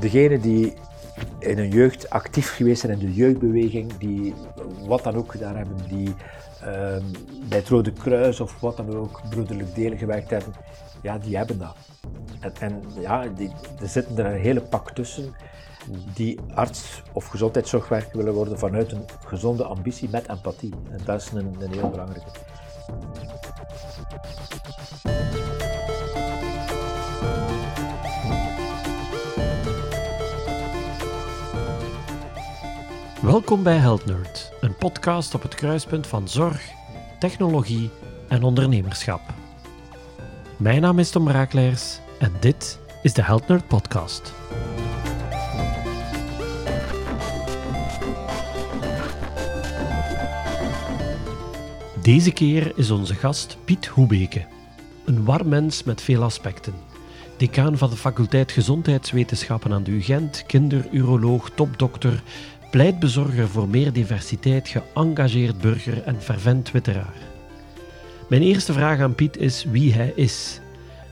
degene die in hun jeugd actief geweest zijn in de jeugdbeweging, die wat dan ook gedaan hebben, die ehm, bij het Rode Kruis of wat dan ook broederlijk delen gewerkt hebben, ja, die hebben dat. En, en ja, die, er zitten er een hele pak tussen die arts of gezondheidszorgwerker willen worden vanuit een gezonde ambitie met empathie. En dat is een, een heel belangrijke. Welkom bij Health Nerd, een podcast op het kruispunt van zorg, technologie en ondernemerschap. Mijn naam is Tom Raakleers en dit is de Health Nerd Podcast. Deze keer is onze gast Piet Hoebeke, een warm mens met veel aspecten. Decaan van de faculteit Gezondheidswetenschappen aan de UGent, kinderuroloog, topdokter, pleitbezorger voor meer diversiteit, geëngageerd burger en fervent twitteraar. Mijn eerste vraag aan Piet is wie hij is.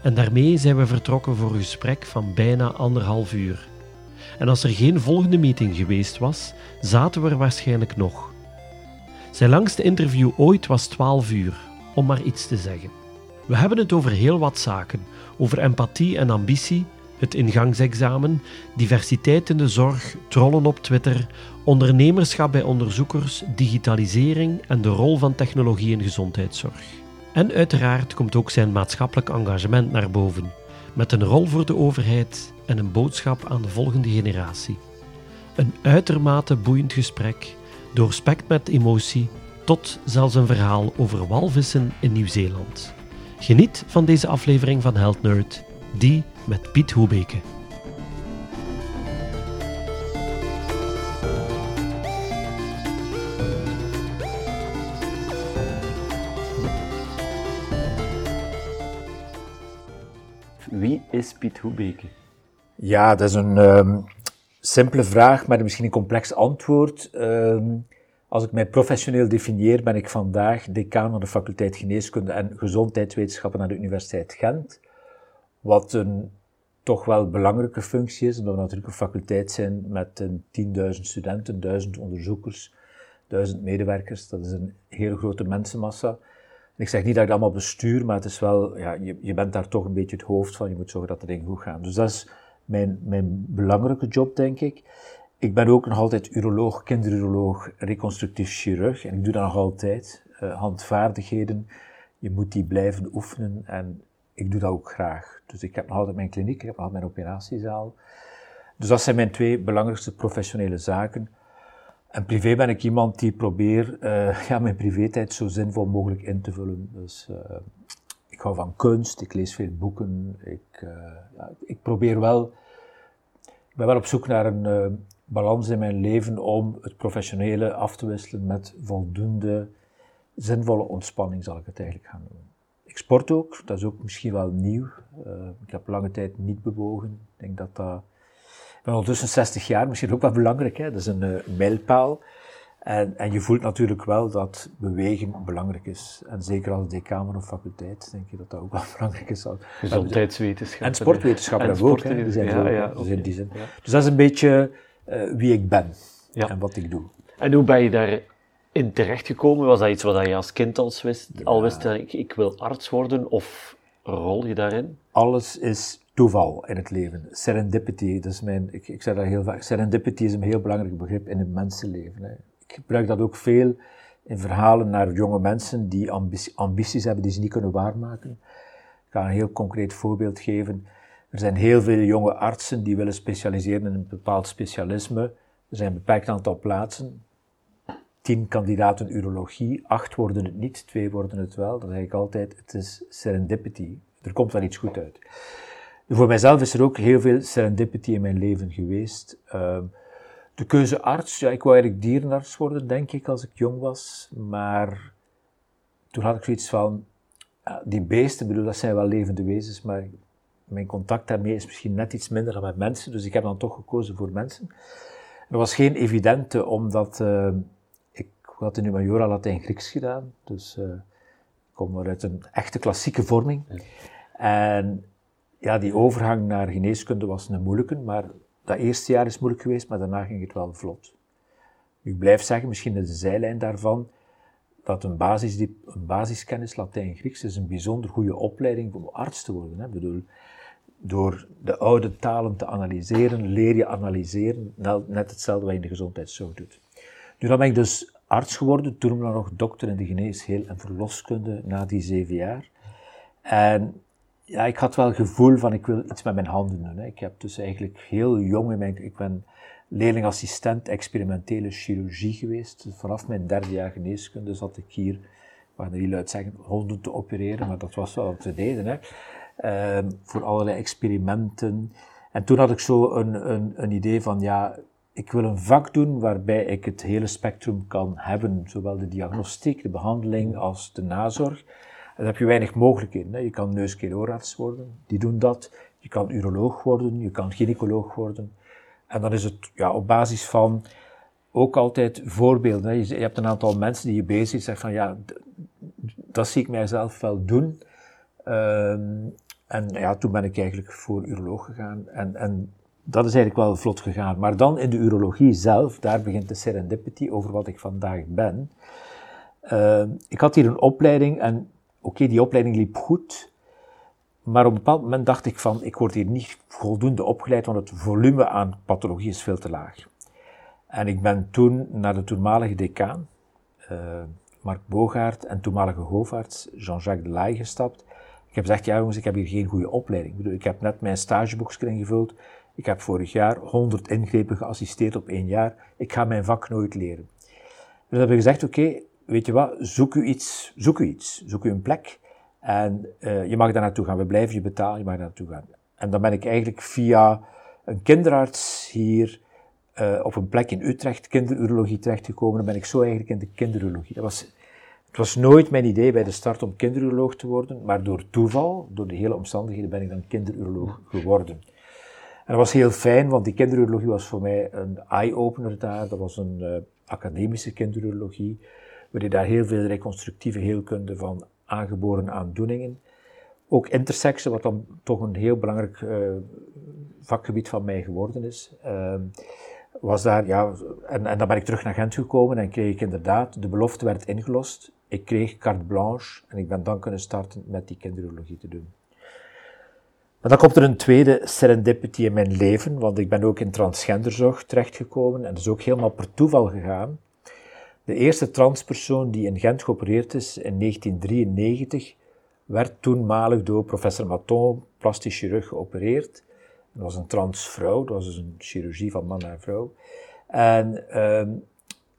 En daarmee zijn we vertrokken voor een gesprek van bijna anderhalf uur. En als er geen volgende meeting geweest was, zaten we er waarschijnlijk nog. Zijn langste interview ooit was 12 uur, om maar iets te zeggen. We hebben het over heel wat zaken: over empathie en ambitie, het ingangsexamen, diversiteit in de zorg, trollen op Twitter, ondernemerschap bij onderzoekers, digitalisering en de rol van technologie in gezondheidszorg. En uiteraard komt ook zijn maatschappelijk engagement naar boven, met een rol voor de overheid en een boodschap aan de volgende generatie. Een uitermate boeiend gesprek, doorspekt met emotie, tot zelfs een verhaal over walvissen in Nieuw-Zeeland. Geniet van deze aflevering van Health Nerd, die met Piet Hoebeke. Wie is Piet Hoebeke? Ja, dat is een um, simpele vraag, maar misschien een complex antwoord. Um, als ik mij professioneel definieer, ben ik vandaag decaan van de faculteit Geneeskunde en Gezondheidswetenschappen aan de Universiteit Gent. Wat een toch wel belangrijke functie is, omdat we natuurlijk een faculteit zijn met een 10.000 studenten, 1000 onderzoekers, 1000 medewerkers. Dat is een hele grote mensenmassa. En ik zeg niet dat ik dat allemaal bestuur, maar het is wel, ja, je, je bent daar toch een beetje het hoofd van. Je moet zorgen dat de dingen goed gaan. Dus dat is mijn, mijn belangrijke job, denk ik. Ik ben ook nog altijd uroloog, kinderuroloog, reconstructief chirurg. En ik doe dat nog altijd. Uh, handvaardigheden, je moet die blijven oefenen. En ik doe dat ook graag. Dus ik heb nog altijd mijn kliniek, ik heb nog altijd mijn operatiezaal. Dus dat zijn mijn twee belangrijkste professionele zaken. En privé ben ik iemand die probeert uh, ja, mijn privé-tijd zo zinvol mogelijk in te vullen. Dus uh, ik hou van kunst, ik lees veel boeken. Ik, uh, ja, ik probeer wel, ik ben wel op zoek naar een balans in mijn leven om het professionele af te wisselen met voldoende zinvolle ontspanning, zal ik het eigenlijk gaan doen. Ik sport ook, dat is ook misschien wel nieuw. Uh, ik heb lange tijd niet bewogen. Ik denk dat dat... Ik ben ondertussen 60 jaar, misschien ook wel belangrijk. Hè? Dat is een uh, mijlpaal. En, en je voelt natuurlijk wel dat bewegen belangrijk is. En zeker als van een faculteit, denk je dat dat ook wel belangrijk is. Gezondheidswetenschappen. En sportwetenschappen en ook. Hè? Die zijn ja, ja, dus in die zin. Ja. Dus dat is een beetje uh, wie ik ben en wat ik doe. En hoe ben je daar in terechtgekomen? Was dat iets wat je als kind al wist? Ja. Al wist ik, ik wil arts worden of rol je daarin? Alles is toeval in het leven. Serendipity, dat is mijn, ik, ik zeg dat heel vaak. Serendipity is een heel belangrijk begrip in het mensenleven. Hè. Ik gebruik dat ook veel in verhalen naar jonge mensen die ambities, ambities hebben die ze niet kunnen waarmaken. Ik ga een heel concreet voorbeeld geven. Er zijn heel veel jonge artsen die willen specialiseren in een bepaald specialisme. Er zijn een beperkt aantal plaatsen. Tien kandidaten urologie, acht worden het niet, twee worden het wel. Dat zeg ik altijd, het is serendipity. Er komt wel iets goed uit. Voor mijzelf is er ook heel veel serendipity in mijn leven geweest. De keuze arts, ja, ik wou eigenlijk dierenarts worden, denk ik, als ik jong was. Maar toen had ik zoiets van, die beesten, bedoel, dat zijn wel levende wezens, maar mijn contact daarmee is misschien net iets minder dan met mensen, dus ik heb dan toch gekozen voor mensen. Er was geen evidente, omdat uh, ik had in Humaniora Latijn-Grieks gedaan, dus uh, ik kom uit een echte klassieke vorming. En ja, die overgang naar geneeskunde was een moeilijke, maar dat eerste jaar is moeilijk geweest, maar daarna ging het wel vlot. Ik blijf zeggen, misschien is de zijlijn daarvan, dat een, basis, een basiskennis Latijn-Grieks is een bijzonder goede opleiding om arts te worden. Hè. Ik bedoel, door de oude talen te analyseren, leer je analyseren, net hetzelfde wat je in de gezondheidszorg doet. Nu dan ben ik dus arts geworden, toen nog dokter in de geneesheel en verloskunde na die zeven jaar. En ja, ik had wel het gevoel van ik wil iets met mijn handen doen. Hè. Ik heb dus eigenlijk heel jong in mijn, ik ben leerlingassistent experimentele chirurgie geweest. Vanaf mijn derde jaar geneeskunde zat ik hier, mag niet luid zeggen, honden te opereren, maar dat was wel wat we deden. Hè. Ehm, voor allerlei experimenten. En toen had ik zo een, een, een idee van, ja, ik wil een vak doen waarbij ik het hele spectrum kan hebben, zowel de diagnostiek, de behandeling als de nazorg. En daar heb je weinig mogelijkheden. Hè. Je kan neuskeelooarts worden, die doen dat. Je kan uroloog worden, je kan gynaecoloog worden. En dan is het ja, op basis van ook altijd voorbeelden. Hè. Je, hebt een aantal mensen die je bezig zegt van ja, dat zie ik mijzelf wel doen. Ehm, en ja, toen ben ik eigenlijk voor uroloog gegaan. En, en dat is eigenlijk wel vlot gegaan. Maar dan in de urologie zelf, daar begint de serendipity over wat ik vandaag ben. Ehm, ik had hier een opleiding en oké, die opleiding liep goed. Maar op een bepaald moment dacht ik van, ik word hier niet voldoende opgeleid, want het volume aan pathologie is veel te laag. En ik ben toen naar de toenmalige decaan, uh, Mark Bogaert, en toenmalige hoofdarts Jean-Jacques de gestapt. Ik heb gezegd, ja jongens, ik heb hier geen goede opleiding. Ik, heb net mijn stageboekje ingevuld. Ik heb vorig jaar 100 ingrepen geassisteerd op één jaar. Ik ga mijn vak nooit leren. Dus hebben we gezegd, oké, weet je wat, zoek u iets, zoek u iets, zoek u een plek. En uh, je mag daar naartoe gaan. We blijven je betalen, je mag daar naartoe gaan. En dan ben ik eigenlijk via een kinderarts hier uh, op een plek in Utrecht, kinderurologie, terechtgekomen. Dan ben ik zo eigenlijk in de kinderurologie. Dat was, het was nooit mijn idee bij de start om kinderuroloog te worden, maar door toeval, door de hele omstandigheden, ben ik dan kinderuroloog geworden. En dat was heel fijn, want die kinderurologie was voor mij een eye-opener daar. Dat was een uh, academische kinderurologie, waar je daar heel veel reconstructieve heelkunde van aangeboren aandoeningen. Ook intersexe, wat dan toch een heel belangrijk uh, vakgebied van mij geworden is. Uh, was daar, ja, en, en dan ben ik terug naar Gent gekomen en kreeg ik inderdaad, de belofte werd ingelost. Ik kreeg carte blanche en ik ben dan kunnen starten met die kinderologie te doen. Maar dan komt er een tweede serendipity in mijn leven, want ik ben ook in transgenderzorg terechtgekomen en dat is ook helemaal per toeval gegaan. De eerste transpersoon die in Gent geopereerd is in 1993, werd toenmalig door professor Maton, plastisch chirurg, geopereerd. Dat was een transvrouw, dat was dus een chirurgie van man naar vrouw. En uh,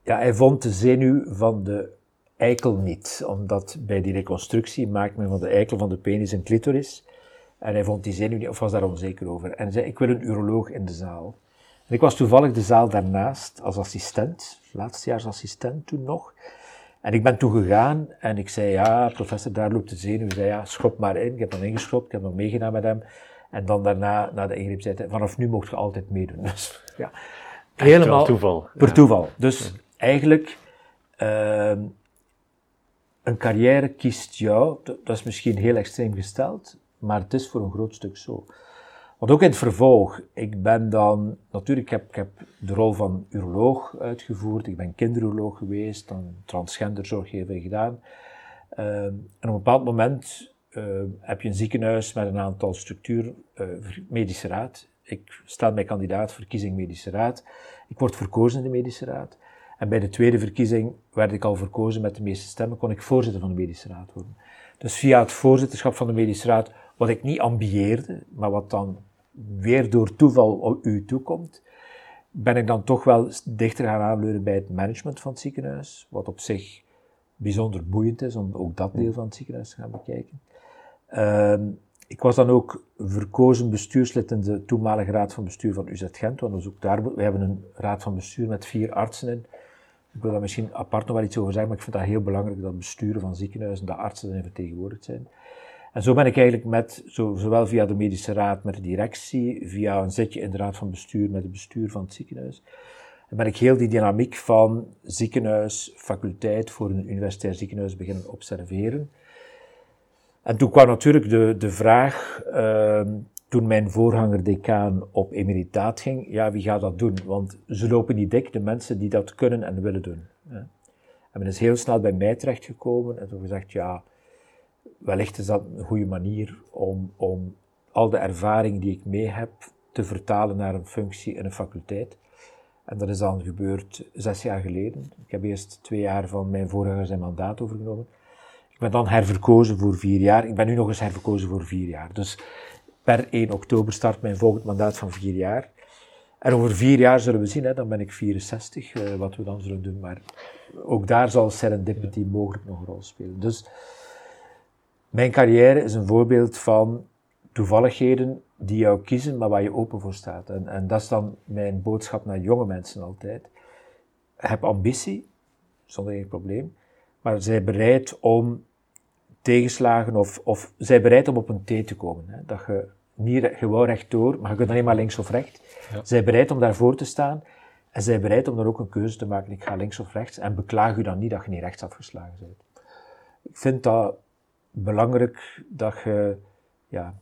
ja, hij vond de zenuw van de eikel niet, omdat bij die reconstructie maakt men van de eikel van de penis een clitoris. En hij vond die zenuw niet, of was daar onzeker over. En zei, ik wil een uroloog in de zaal. En ik was toevallig de zaal daarnaast als assistent, laatstejaarsassistent toen nog. En ik ben toen gegaan en ik zei, ja, professor, daar loopt de zenuw. Hij zei, ja, schop maar in. Ik heb dan ingeschopt, ik heb nog meegedaan met hem. En dan daarna, na de ingreep, zei hij, vanaf nu mocht je altijd meedoen. Dus ja, helemaal toeval. per toeval. Dus eigenlijk, uh, een carrière kiest jou, dat is misschien heel extreem gesteld, maar het is voor een groot stuk zo. Want ook in het vervolg, ik ben dan, natuurlijk, heb, ik heb de rol van uroloog uitgevoerd, ik ben kinderuroloog geweest, dan transgenderzorg even gedaan. Uh, en op een bepaald moment uh, heb je een ziekenhuis met een aantal structuur, uh, medische raad. Ik stel mij kandidaat verkiezing medische raad. Ik word verkozen in de medische raad. En bij de tweede verkiezing werd ik al verkozen met de meeste stemmen, kon ik voorzitter van de medische raad worden. Dus via het voorzitterschap van de medische raad, wat ik niet ambieerde, maar wat dan weer door toeval u toekomt, ben ik dan toch wel dichter gaan aanleuren bij het management van het ziekenhuis, wat op zich bijzonder boeiend is om ook dat deel van het ziekenhuis te gaan bekijken. Uh, ik was dan ook verkozen bestuurslid in de toenmalige raad van bestuur van UZ Gent, want dus ook daar, we hebben een raad van bestuur met vier artsen in. Ik wil daar misschien apart nog wel iets over zeggen, maar ik vind dat heel belangrijk dat besturen van ziekenhuizen, dat artsen erin vertegenwoordigd zijn. En zo ben ik eigenlijk met, zowel via de medische raad met de directie, via een zitje in de raad van bestuur met het bestuur van het ziekenhuis, en ben ik heel die dynamiek van ziekenhuis, faculteit voor een universitair ziekenhuis beginnen observeren. En toen kwam natuurlijk de, de vraag, uh, toen mijn voorganger decaan op emeritaat ging, ja, wie gaat dat doen? Want ze lopen niet dik, de mensen die dat kunnen en willen doen. En men is heel snel bij mij terechtgekomen en toen gezegd, ja, wellicht is dat een goede manier om, om al de ervaring die ik mee heb te vertalen naar een functie in een faculteit. En dat is dan gebeurd zes jaar geleden. Ik heb eerst twee jaar van mijn voorganger zijn mandaat overgenomen. Ik ben dan herverkozen voor vier jaar. Ik ben nu nog eens herverkozen voor vier jaar. Dus per 1 oktober start mijn volgend mandaat van vier jaar. En over vier jaar zullen we zien, hè, dan ben ik 64, uh, wat we dan zullen doen. Maar ook daar zal serendipity mogelijk nog een rol spelen. Dus mijn carrière is een voorbeeld van toevalligheden die jou kiezen, maar waar je open voor staat. En, en dat is dan mijn boodschap naar jonge mensen altijd. Heb ambitie, zonder enkel probleem, maar zij bereid om tegenslagen of, of zij bereid om op een T te komen. Hè? Dat je niet gewoon rechtdoor, maar je kunt alleen maar links of rechts. Ja. Zij bereid om daarvoor te staan en zij bereid om dan ook een keuze te maken. Ik ga links of rechts en beklaag u dan niet dat je niet rechts afgeslagen bent. Ik vind dat belangrijk dat je ja,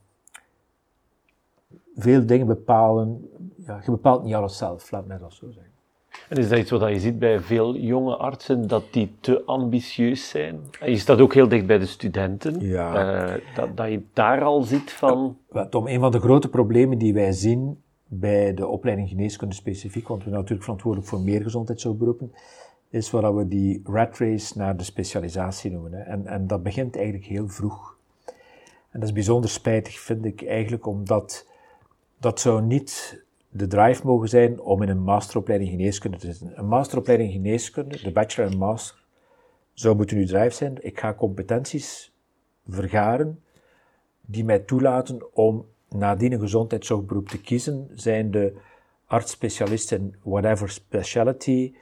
veel dingen bepalen. Ja, je bepaalt niet alles zelf, laat mij dat zo zeggen. En is dat iets wat je ziet bij veel jonge artsen, dat die te ambitieus zijn? Je staat ook heel dicht bij de studenten. Ja. Uh, dat, dat je daar al ziet van... Ja, Tom, een van de grote problemen die wij zien bij de opleiding geneeskunde specifiek, want we zijn natuurlijk verantwoordelijk voor meer gezondheidszorgberoepen, is wat we die rat race naar de specialisatie noemen. Hè. En, en dat begint eigenlijk heel vroeg. En dat is bijzonder spijtig, vind ik eigenlijk, omdat dat zou niet de drive mogen zijn om in een masteropleiding geneeskunde te zitten. Een masteropleiding geneeskunde, de bachelor en master, zou moeten uw drive zijn. Ik ga competenties vergaren die mij toelaten om nadien een gezondheidszorgberoep te kiezen, zijn de arts-specialist in whatever specialty,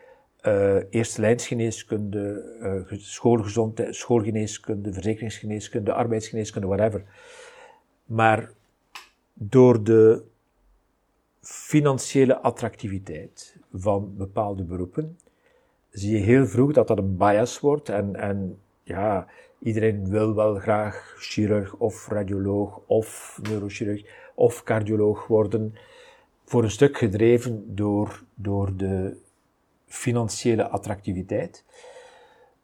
uh, lijnsgeneeskunde, uh, schoolgezondheid, schoolgeneeskunde, verzekeringsgeneeskunde, arbeidsgeneeskunde, whatever. Maar door de financiële attractiviteit van bepaalde beroepen, zie je heel vroeg dat dat een bias wordt en, en ja, iedereen wil wel graag chirurg of radioloog of neurochirurg of cardioloog worden, voor een stuk gedreven door, door de financiële attractiviteit,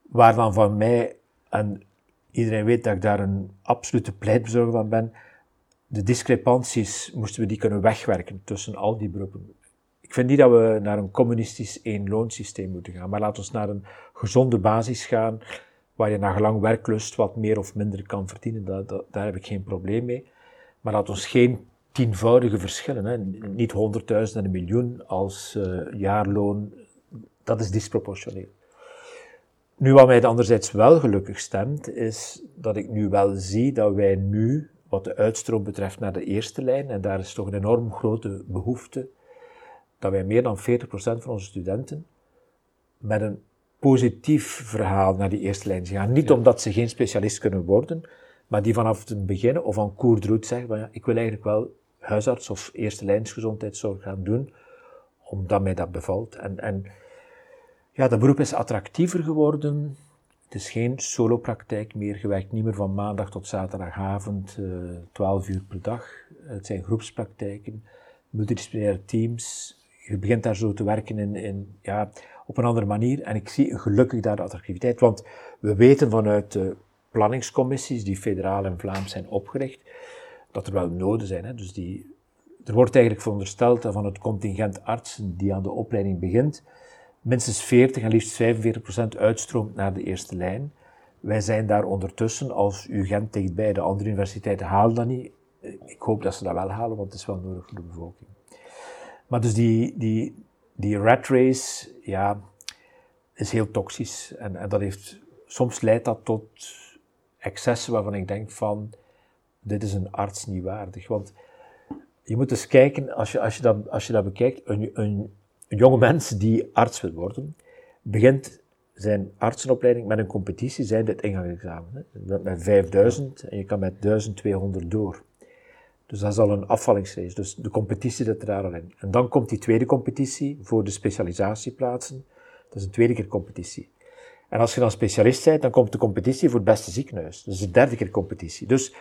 waar dan van mij, en iedereen weet dat ik daar een absolute pleitbezorger van ben, de discrepanties moesten we die kunnen wegwerken tussen al die beroepen. Ik vind niet dat we naar een communistisch één-loonsysteem moeten gaan, maar laten we naar een gezonde basis gaan, waar je naar gelang werklust wat meer of minder kan verdienen. Daar heb ik geen probleem mee. Maar laat ons geen tienvoudige verschillen, hè. niet honderdduizend en een miljoen als uh, jaarloon, dat is disproportioneel. Nu, wat mij anderzijds wel gelukkig stemt, is dat ik nu wel zie dat wij nu wat de uitstroom betreft naar de eerste lijn. En daar is toch een enorm grote behoefte dat wij meer dan 40% van onze studenten met een positief verhaal naar die eerste lijn gaan. Niet omdat ze geen specialist kunnen worden, maar die vanaf het begin of aan koerdroet zeggen van ja, ik wil eigenlijk wel huisarts of eerste lijns gezondheidszorg gaan doen, omdat mij dat bevalt. En, en ja, dat beroep is attractiever geworden. Het is geen solopraktijk meer. Je werkt niet meer van maandag tot zaterdagavond, uh, eh, 12 uur per dag. Het zijn groepspraktijken, multidisciplinaire teams. Je begint daar zo te werken in, in, ja, op een andere manier. En ik zie gelukkig daar de attractiviteit. Want we weten vanuit de planningscommissies, die federaal en Vlaams zijn opgericht, dat er wel noden zijn. Hè. Dus die, er wordt eigenlijk verondersteld dat van het contingent artsen die aan de opleiding begint, minstens 40 en liefst 45 procent uitstroomt naar de eerste lijn. Wij zijn daar ondertussen, als UGent dichtbij, de andere universiteiten halen dat niet. Ik hoop dat ze dat wel halen, want het is wel nodig voor de bevolking. Maar dus die, die, die rat race, ja, is heel toxisch. En, en dat heeft, soms leidt dat tot excessen waarvan ik denk van, dit is een arts niet waardig. Want je moet eens kijken, als je, als je, dat, als je dat bekijkt, een, een, een jonge mens die arts wil worden, begint zijn artsenopleiding met een competitie, zijn dit ingangsexamen. Hè. Met 5000 en je kan met 1200 door. Dus dat is al een afvallingsrace. Dus de competitie zit er daar al in. En dan komt die tweede competitie voor de specialisatieplaatsen. Dat is een tweede keer competitie. En als je dan specialist bent, dan komt de competitie voor het beste ziekenhuis. Dat is de derde keer competitie. Dus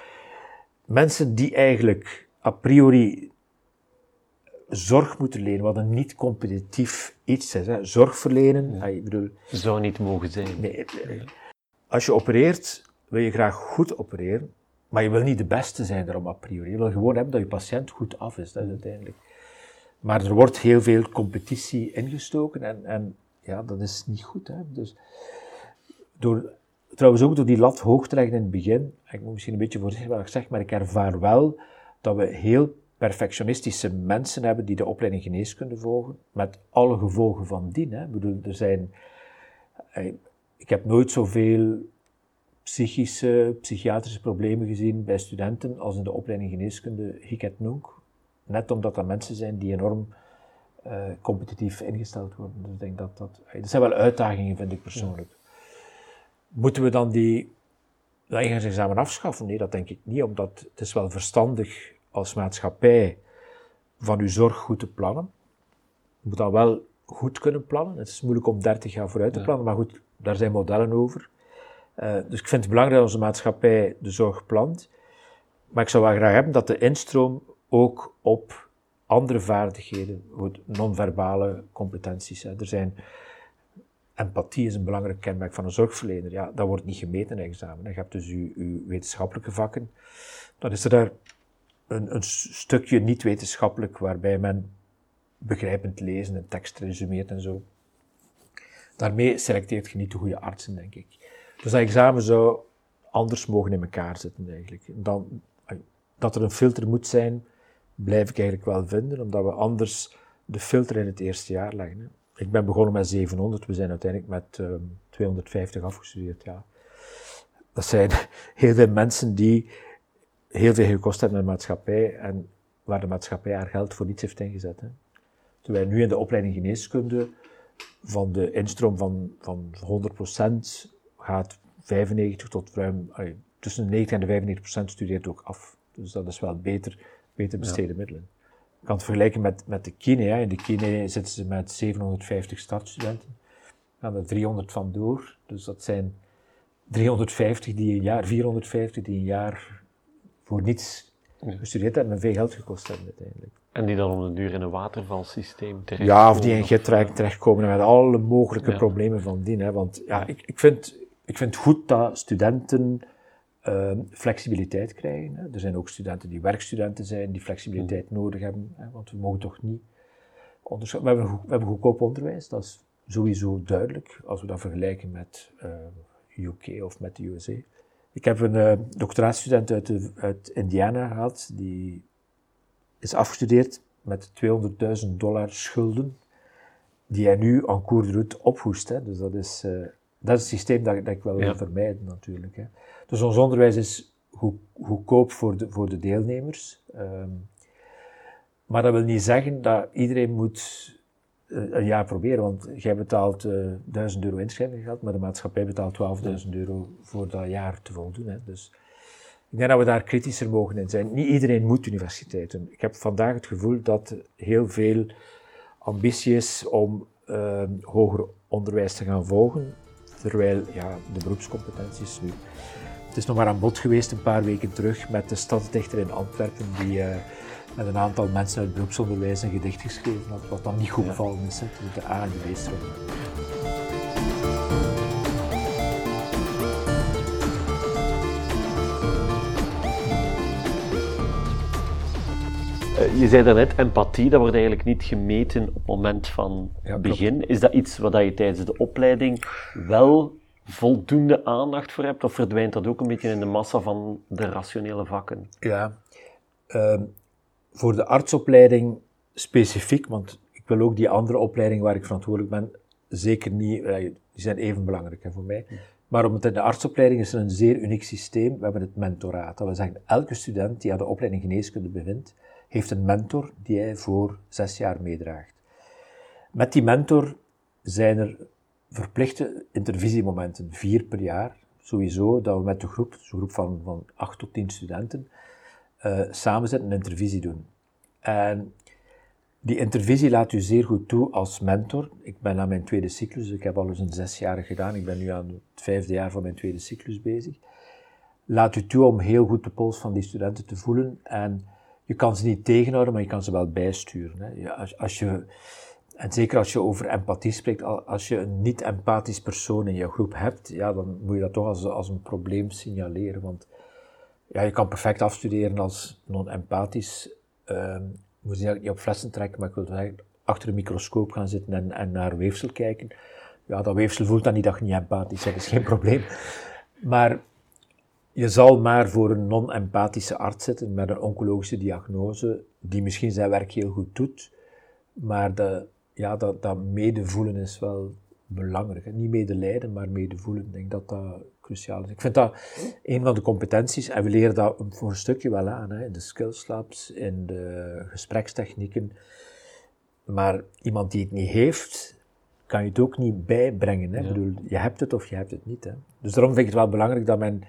mensen die eigenlijk a priori zorg moeten lenen, wat een niet-competitief iets is. Hè. Zorg verlenen, ja. ik bedoel... Zou niet mogen zijn. Nee, als je opereert, wil je graag goed opereren, maar je wil niet de beste zijn daarom a priori. Je wil gewoon hebben dat je patiënt goed af is, dat is uiteindelijk. Maar er wordt heel veel competitie ingestoken en, en ja, dat is niet goed. Hè. Dus door, trouwens ook door die lat hoog te leggen in het begin, ik moet misschien een beetje voorzichtig wat ik zeg, maar ik ervaar wel dat we heel perfectionistische mensen hebben die de opleiding geneeskunde volgen, met alle gevolgen van dien. Ik bedoel, er zijn, eh, ik heb nooit zoveel psychische, psychiatrische problemen gezien bij studenten als in de opleiding geneeskunde Hiket Nunk. Net omdat dat mensen zijn die enorm uh, competitief ingesteld worden. Dus ik denk dat dat... Dat zijn wel uitdagingen, vind ik persoonlijk. Moeten we dan die examen afschaffen? Nee, dat denk ik niet, omdat het is wel verstandig als maatschappij van uw zorg goed te plannen. Je moet dan wel goed kunnen plannen. Het is moeilijk om 30 jaar vooruit te plannen, maar goed, daar zijn modellen over. Uh, dus ik vind het belangrijk dat onze maatschappij de zorg plant. Maar ik zou wel graag hebben dat de instroom ook op andere vaardigheden, non-verbale competenties. Hè. Er zijn, empathie is een belangrijk kenmerk van een zorgverlener. Ja, dat wordt niet gemeten in examen. Je hebt dus uw, uw wetenschappelijke vakken. Dan is er daar een, een stukje niet-wetenschappelijk waarbij men begrijpend lezen en tekst resumeert en zo. Daarmee selecteert je niet de goede artsen, denk ik. Dus dat examen zou anders mogen in elkaar zitten, eigenlijk. Dan, dat er een filter moet zijn, blijf ik eigenlijk wel vinden, omdat we anders de filter in het eerste jaar leggen. Ik ben begonnen met 700, we zijn uiteindelijk met uh, ehm, 250 afgestudeerd, ja. Dat zijn heel veel mensen die heel veel gekost hebben aan de maatschappij en waar de maatschappij haar geld voor niets heeft ingezet. Hè. Terwijl nu in de opleiding geneeskunde van de instroom van, van 100% gaat 95 tot ruim, tussen de 90 en de 95% studeert ook af. Dus dat is wel beter, beter besteden middelen. Ik kan het vergelijken met, met de kine. Hè. In de kine zitten ze met 750 startstudenten. Gaan er 300 van door. Dus dat zijn 350 die een jaar, 450 die een jaar voor niets gestudeerd hebben en veel geld gekost hebben uiteindelijk. En die dan om de duur in een watervalsysteem terechtkomen? Ja, of die in Getrijk terechtkomen met alle mogelijke problemen van dien. Hè. Want ja, ik, ik, vind, ik vind het goed dat studenten uh, flexibiliteit krijgen. Hè. Er zijn ook studenten die werkstudenten zijn, die flexibiliteit mm. nodig hebben. Hè, want we mogen toch niet onderschatten. We hebben, we hebben goedkoop onderwijs, dat is sowieso duidelijk, als we dat vergelijken met uh, UK of met de USA. Ik heb een uh, doctoraatstudent uit, uit Indiana gehad, die is afgestudeerd met 200.000 dollar schulden, die hij nu en cours de route ophoest. Hè. Dus dat is, uh, dat is het systeem dat, dat ik wel wil vermijden natuurlijk. Hè. Dus ons onderwijs is goed, goedkoop voor de, voor de deelnemers. Um, maar dat wil niet zeggen dat iedereen moet een jaar proberen, want jij betaalt uh, 1000 euro inschrijving maar de maatschappij betaalt 12.000 euro voor dat jaar te voldoen. Hè. Dus ik denk dat we daar kritischer mogen in zijn. Niet iedereen moet universiteit. Ik heb vandaag het gevoel dat heel veel ambitie is om uh, hoger onderwijs te gaan volgen, terwijl ja, de beroepscompetenties nu. Het is nog maar aan bod geweest een paar weken terug met de stadsdichter in Antwerpen die met een aantal mensen uit beroepsonderwijs een gedicht geschreven had, wat dan niet goed gevallen is, en de B-stroom. Eh, je zei daarnet, empathie, dat wordt eigenlijk niet gemeten op het moment van begin. Is dat iets wat je tijdens de opleiding wel voldoende aandacht voor hebt, of verdwijnt dat ook een beetje in de massa van de rationele vakken? Ja, uh, voor de artsopleiding specifiek, want ik wil ook die andere opleiding waar ik verantwoordelijk ben, zeker niet, eh, die zijn even belangrijk hè, voor mij. Maar om het in de artsopleiding is er een zeer uniek systeem. We hebben het mentoraat. Dat wil zeggen, elke student die aan de opleiding geneeskunde bevindt, heeft een mentor die hij voor zes jaar meedraagt. Met die mentor zijn er verplichte intervisiemomenten, vier per jaar. Sowieso dat we met de groep, een groep van, van acht tot tien studenten, uh, en intervisie doen. En die intervisie laat u zeer goed toe als mentor. Ik ben aan mijn tweede cyclus, ik heb al eens een zes jaar gedaan. Ik ben nu aan het vijfde jaar van mijn tweede cyclus bezig. Laat u toe om heel goed de pols van die studenten te voelen en je kan ze niet tegenhouden, maar je kan ze wel bijsturen. Hè. Als, als je, en zeker als je over empathie spreekt, als je een niet-empathisch persoon in je groep hebt, ja, dan moet je dat toch als, als een probleem signaleren. Want ja, je kan perfect afstuderen als non-empathisch. Uh, moet je niet op flessen trekken, maar ik wil achter een microscoop gaan zitten en, en naar weefsel kijken. Ja, dat weefsel voelt dan niet dat je niet empathisch bent, dat is geen probleem. Maar je zal maar voor een non-empathische arts zitten met een oncologische diagnose, die misschien zijn werk heel goed doet, maar de, ja, dat, dat medevoelen is wel belangrijk. Niet medelijden, maar medevoelen. Ik denk dat dat cruciaal is. Ik vind dat een van de competenties, en we leren dat voor een stukje wel aan, hè, in de skills labs, in de gesprekstechnieken. Maar iemand die het niet heeft, kan je het ook niet bijbrengen. Hè? bedoel, je hebt het of je hebt het niet. Hè? Dus daarom vind ik het wel belangrijk dat men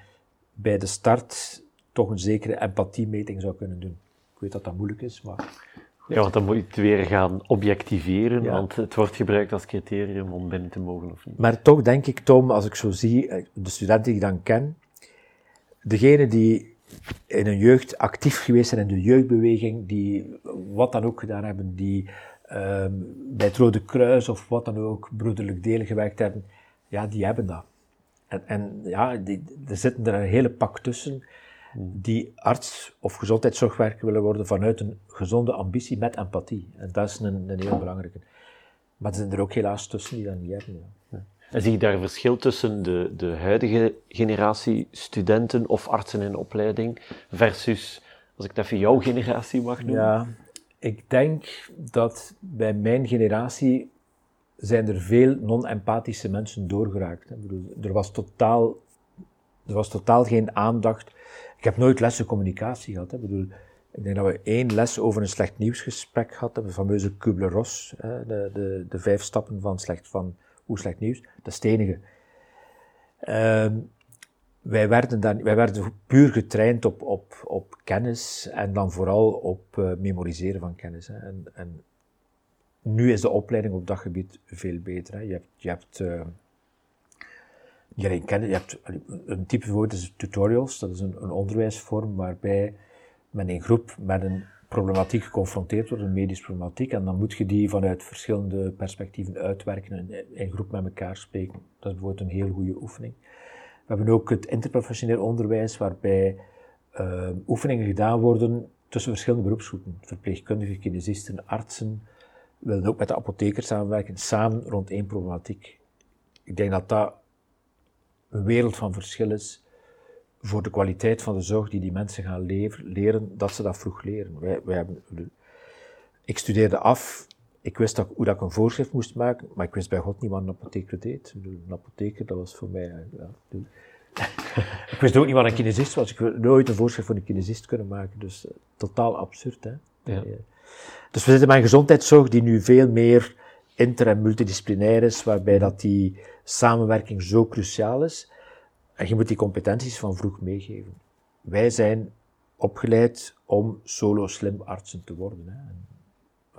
bij de start toch een zekere empathiemeting zou kunnen doen. Ik weet dat dat moeilijk is, maar... Ja, want dan moet je het weer gaan objectiveren, want het wordt gebruikt als criterium om binnen te mogen of niet. Maar toch denk ik, Tom, als ik zo zie, eh, de studenten die ik dan ken, degene die in hun jeugd actief geweest zijn in de jeugdbeweging, die wat dan ook gedaan hebben, die um, bij het Rode Kruis of wat dan ook broederlijk delen gewerkt hebben, ja, die hebben dat. En, en ja, die, er zitten er een hele pak tussen die arts of gezondheidszorgwerker willen worden vanuit een gezonde ambitie met empathie. En dat is een, een heel belangrijke. Maar er zijn er ook helaas tussen die dat niet hebben. Ja. En zie je daar een verschil tussen de, de huidige generatie studenten of artsen in opleiding versus, als ik het even jouw generatie mag noemen? Ja, ik denk dat bij mijn generatie zijn er veel non-empathische mensen doorgeraakt. Er was, totaal, er was totaal geen aandacht. Ik heb nooit lessen communicatie gehad. Hè. Ik, bedoel, ik denk dat we één les over een slecht nieuwsgesprek hadden, de fameuze Kubler-Ross, de, de, de, vijf stappen van, slecht, van hoe slecht nieuws. Dat is het enige. Ehm, wij werden, dan, wij werden puur getraind op, op, op kennis en dan vooral op uh, memoriseren van kennis. Hè. En, en, nu is de opleiding op dat gebied veel beter. Hè. Je hebt, je hebt uh, niet alleen kennis, je hebt een type woord is tutorials, dat is een, een onderwijsvorm waarbij men in groep met een problematiek geconfronteerd wordt, een medische problematiek, en dan moet je die vanuit verschillende perspectieven uitwerken en in groep met elkaar spreken. Dat is bijvoorbeeld een heel goede oefening. We hebben ook het interprofessioneel onderwijs, waarbij uh, oefeningen gedaan worden tussen verschillende beroepsgroepen. Verpleegkundigen, kinesisten, artsen, willen ook met de apothekers samenwerken, samen rond één problematiek. Ik denk dat dat een wereld van verschil is voor de kwaliteit van de zorg die die mensen gaan leren, dat ze dat vroeg leren. Wij, wij hebben, ik studeerde af ik wist dat, hoe dat ik een voorschrift moest maken, maar ik wist bij God niet wat een apotheker deed. Een apotheker, dat was voor mij... Ja, ik wist ook niet wat een kinesist was. Ik wil nooit een voorschrift voor een kinesist kunnen maken. Dus uh, totaal absurd, hè. Ja. Dus we zitten met een gezondheidszorg die nu veel meer inter- en multidisciplinair is, waarbij dat die samenwerking zo cruciaal is. En je moet die competenties van vroeg meegeven. Wij zijn opgeleid om solo slim artsen te worden. Hè.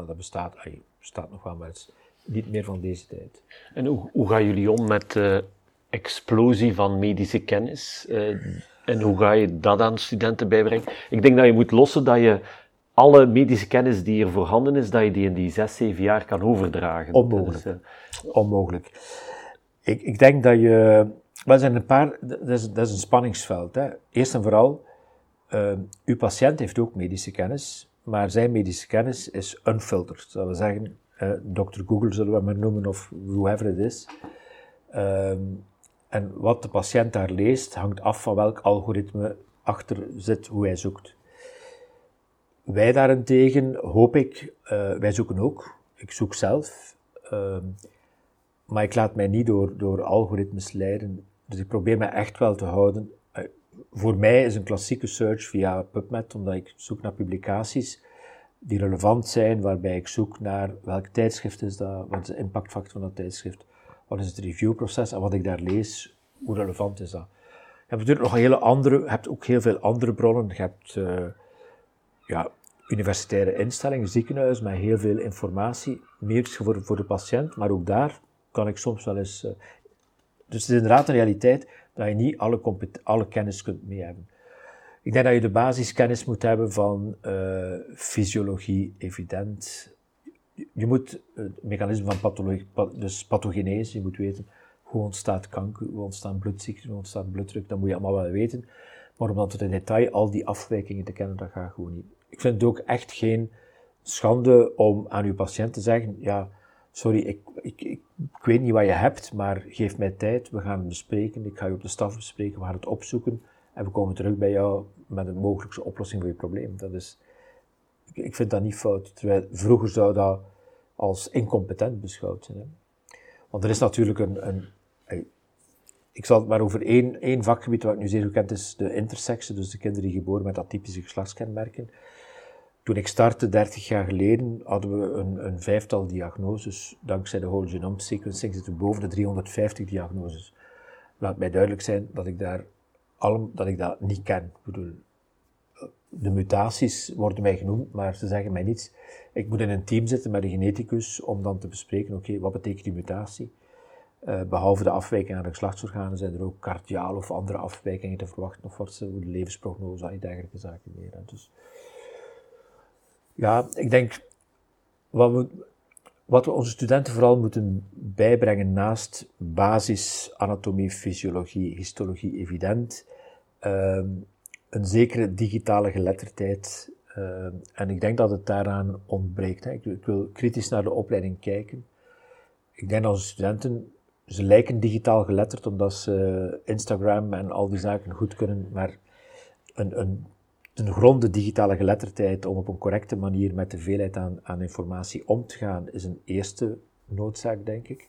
En, dat bestaat, bestaat nog wel, maar het is niet meer van deze tijd. En hoe, hoe gaan jullie om met de explosie van medische kennis? Uh, en hoe ga je dat aan studenten bijbrengen? Ik denk dat je moet lossen dat je alle medische kennis die er voorhanden is, dat je die in die zes, zeven jaar kan overdragen. Onmogelijk. Dus, uh, Onmogelijk. Ik, ik denk dat je... zijn een paar... Dat is, dat is een spanningsveld. Hè. Eerst en vooral, uh, uw patiënt heeft ook medische kennis maar zijn medische kennis is unfiltered. Dat wil zeggen, uh, Dr. Google zullen we maar noemen, of whoever it is. Um, en wat de patiënt daar leest, hangt af van welk algoritme achter zit hoe hij zoekt. Wij daarentegen, hoop ik, uh, wij zoeken ook. Ik zoek zelf. Maar ik laat mij niet door, door algoritmes leiden. Dus ik probeer me echt wel te houden voor mij is een klassieke search via PubMed, omdat ik zoek naar publicaties die relevant zijn, waarbij ik zoek naar welk tijdschrift is dat, wat is de impactfactor van dat tijdschrift, wat is het reviewproces en wat ik daar lees, hoe relevant is dat. Je hebt natuurlijk nog hele andere, je hebt ook heel veel andere bronnen. Je hebt uh, ja, universitaire instellingen, ziekenhuizen met heel veel informatie, meer voor, voor de patiënt, maar ook daar kan ik soms wel eens. Uh, dus het is inderdaad een realiteit dat je niet alle, alle kennis kunt mee hebben. Ik denk dat je de basiskennis moet hebben van uh, fysiologie, evident. Je moet het mechanisme van pathologie, dus pathogenese, je moet weten hoe ontstaat kanker, hoe ontstaan bloedziekten, hoe ontstaat bloeddruk, dat moet je allemaal wel weten. Maar om dan tot in detail al die afwijkingen te kennen, dat gaat gewoon niet. Ik vind het ook echt geen schande om aan uw patiënt te zeggen, ja, sorry, ik, ik, ik, weet niet wat je hebt, maar geef mij tijd, we gaan het bespreken, ik ga je op de staf bespreken, we gaan het opzoeken en we komen terug bij jou met een mogelijke oplossing voor je probleem. Dat is, ik, vind dat niet fout. Terwijl vroeger zou dat als incompetent beschouwd zijn. Hè. Want er is natuurlijk een, een ik zal het maar over één, één vakgebied wat ik nu zeer goed ken, is de intersexe, dus de kinderen die geboren met atypische geslachtskenmerken. Toen ik startte, 30 jaar geleden, hadden we een, een vijftal diagnoses. Dankzij de whole genome sequencing zitten we boven de 350 diagnoses. Laat mij duidelijk zijn dat ik, daar allem, dat, ik dat niet ken. Ik bedoel, de mutaties worden mij genoemd, maar ze zeggen mij niets. Ik moet in een team zitten met een geneticus om dan te bespreken, oké, wat betekent die mutatie? Uh, behalve de afwijkingen aan de geslachtsorganen zijn er ook cardiale of andere afwijkingen te verwachten, of wat ze de levensprognose en dergelijke zaken meer. Dus, ja, ik denk, wat we, wat we onze studenten vooral moeten bijbrengen naast basis, anatomie, fysiologie, histologie, evident, uh, een zekere digitale geletterdheid. Uh, en ik denk dat het daaraan ontbreekt. Hè. Ik, ik, wil kritisch naar de opleiding kijken. Ik denk dat onze studenten, ze lijken digitaal geletterd omdat ze Instagram en al die zaken goed kunnen, maar een, een een gronde digitale geletterdheid om op een correcte manier met de veelheid aan, aan informatie om te gaan, is een eerste noodzaak, denk ik.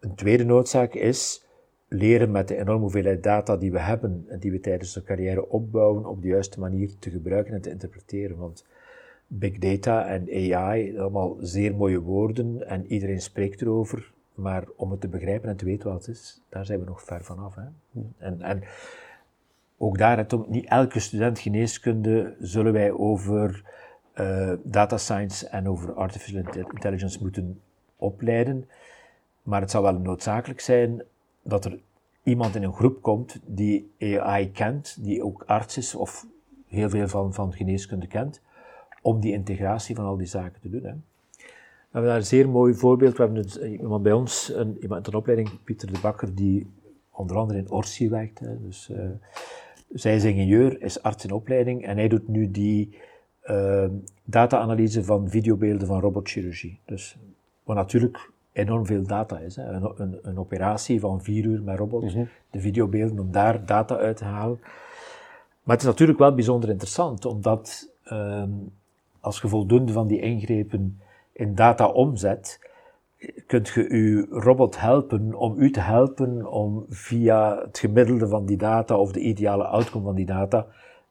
Een tweede noodzaak is leren met de enorme hoeveelheid data die we hebben en die we tijdens de carrière opbouwen, op de juiste manier te gebruiken en te interpreteren. Want big data en AI, allemaal zeer mooie woorden en iedereen spreekt erover, maar om het te begrijpen en te weten wat het is, daar zijn we nog ver vanaf. Hè? En, en ook daar, het, niet elke student geneeskunde zullen wij over uh, data science en over artificial intelligence moeten opleiden. Maar het zou wel noodzakelijk zijn dat er iemand in een groep komt die AI kent, die ook arts is of heel veel van, van geneeskunde kent, om die integratie van al die zaken te doen. Hè. We hebben daar een zeer mooi voorbeeld. We hebben iemand bij ons, een, iemand in de opleiding, Pieter de Bakker, die onder andere in Orsi werkt. Hè. Dus, uh, zij is ingenieur, is arts in opleiding en hij doet nu die uh, data-analyse van videobeelden van robotchirurgie. Dus wat natuurlijk enorm veel data is. Hè. Een, een, een, operatie van vier uur met robot, mhm. de videobeelden, om daar data uit te halen. Maar het is natuurlijk wel bijzonder interessant, omdat uh, als je voldoende van die ingrepen in data omzet, kunt je uw robot helpen om u te helpen om via het gemiddelde van die data of de ideale outcome van die data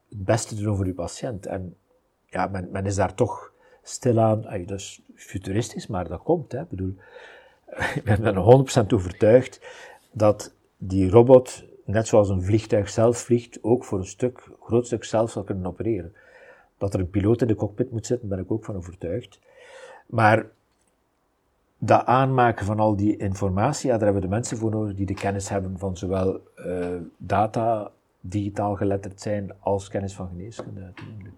het beste te doen voor uw patiënt. En ja, men, men is daar toch stilaan, dat is futuristisch, maar dat komt. Hè. Ik bedoel, ik ben er 100% overtuigd dat die robot, net zoals een vliegtuig zelf vliegt, ook voor een stuk, groot stuk zelf zal kunnen opereren. Dat er een piloot in de cockpit moet zitten, ben ik ook van overtuigd. Maar dat aanmaken van al die informatie, daar hebben we de mensen voor nodig die de kennis hebben van zowel uh, data, digitaal geletterd zijn, als kennis van geneeskunde uiteindelijk.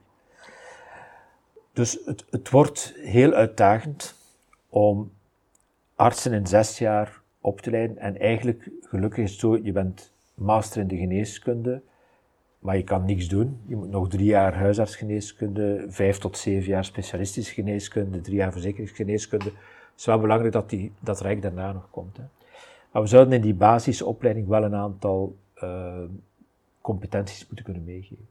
Dus het, het wordt heel uitdagend om artsen in zes jaar op te leiden. En eigenlijk, gelukkig is het zo, je bent master in de geneeskunde, maar je kan niks doen. Je moet nog drie jaar huisartsgeneeskunde, vijf tot zeven jaar specialistische geneeskunde, drie jaar verzekeringsgeneeskunde is wel belangrijk dat die, dat Rijk daarna nog komt. Hè. Maar we zouden in die basisopleiding wel een aantal uh, competenties moeten kunnen meegeven.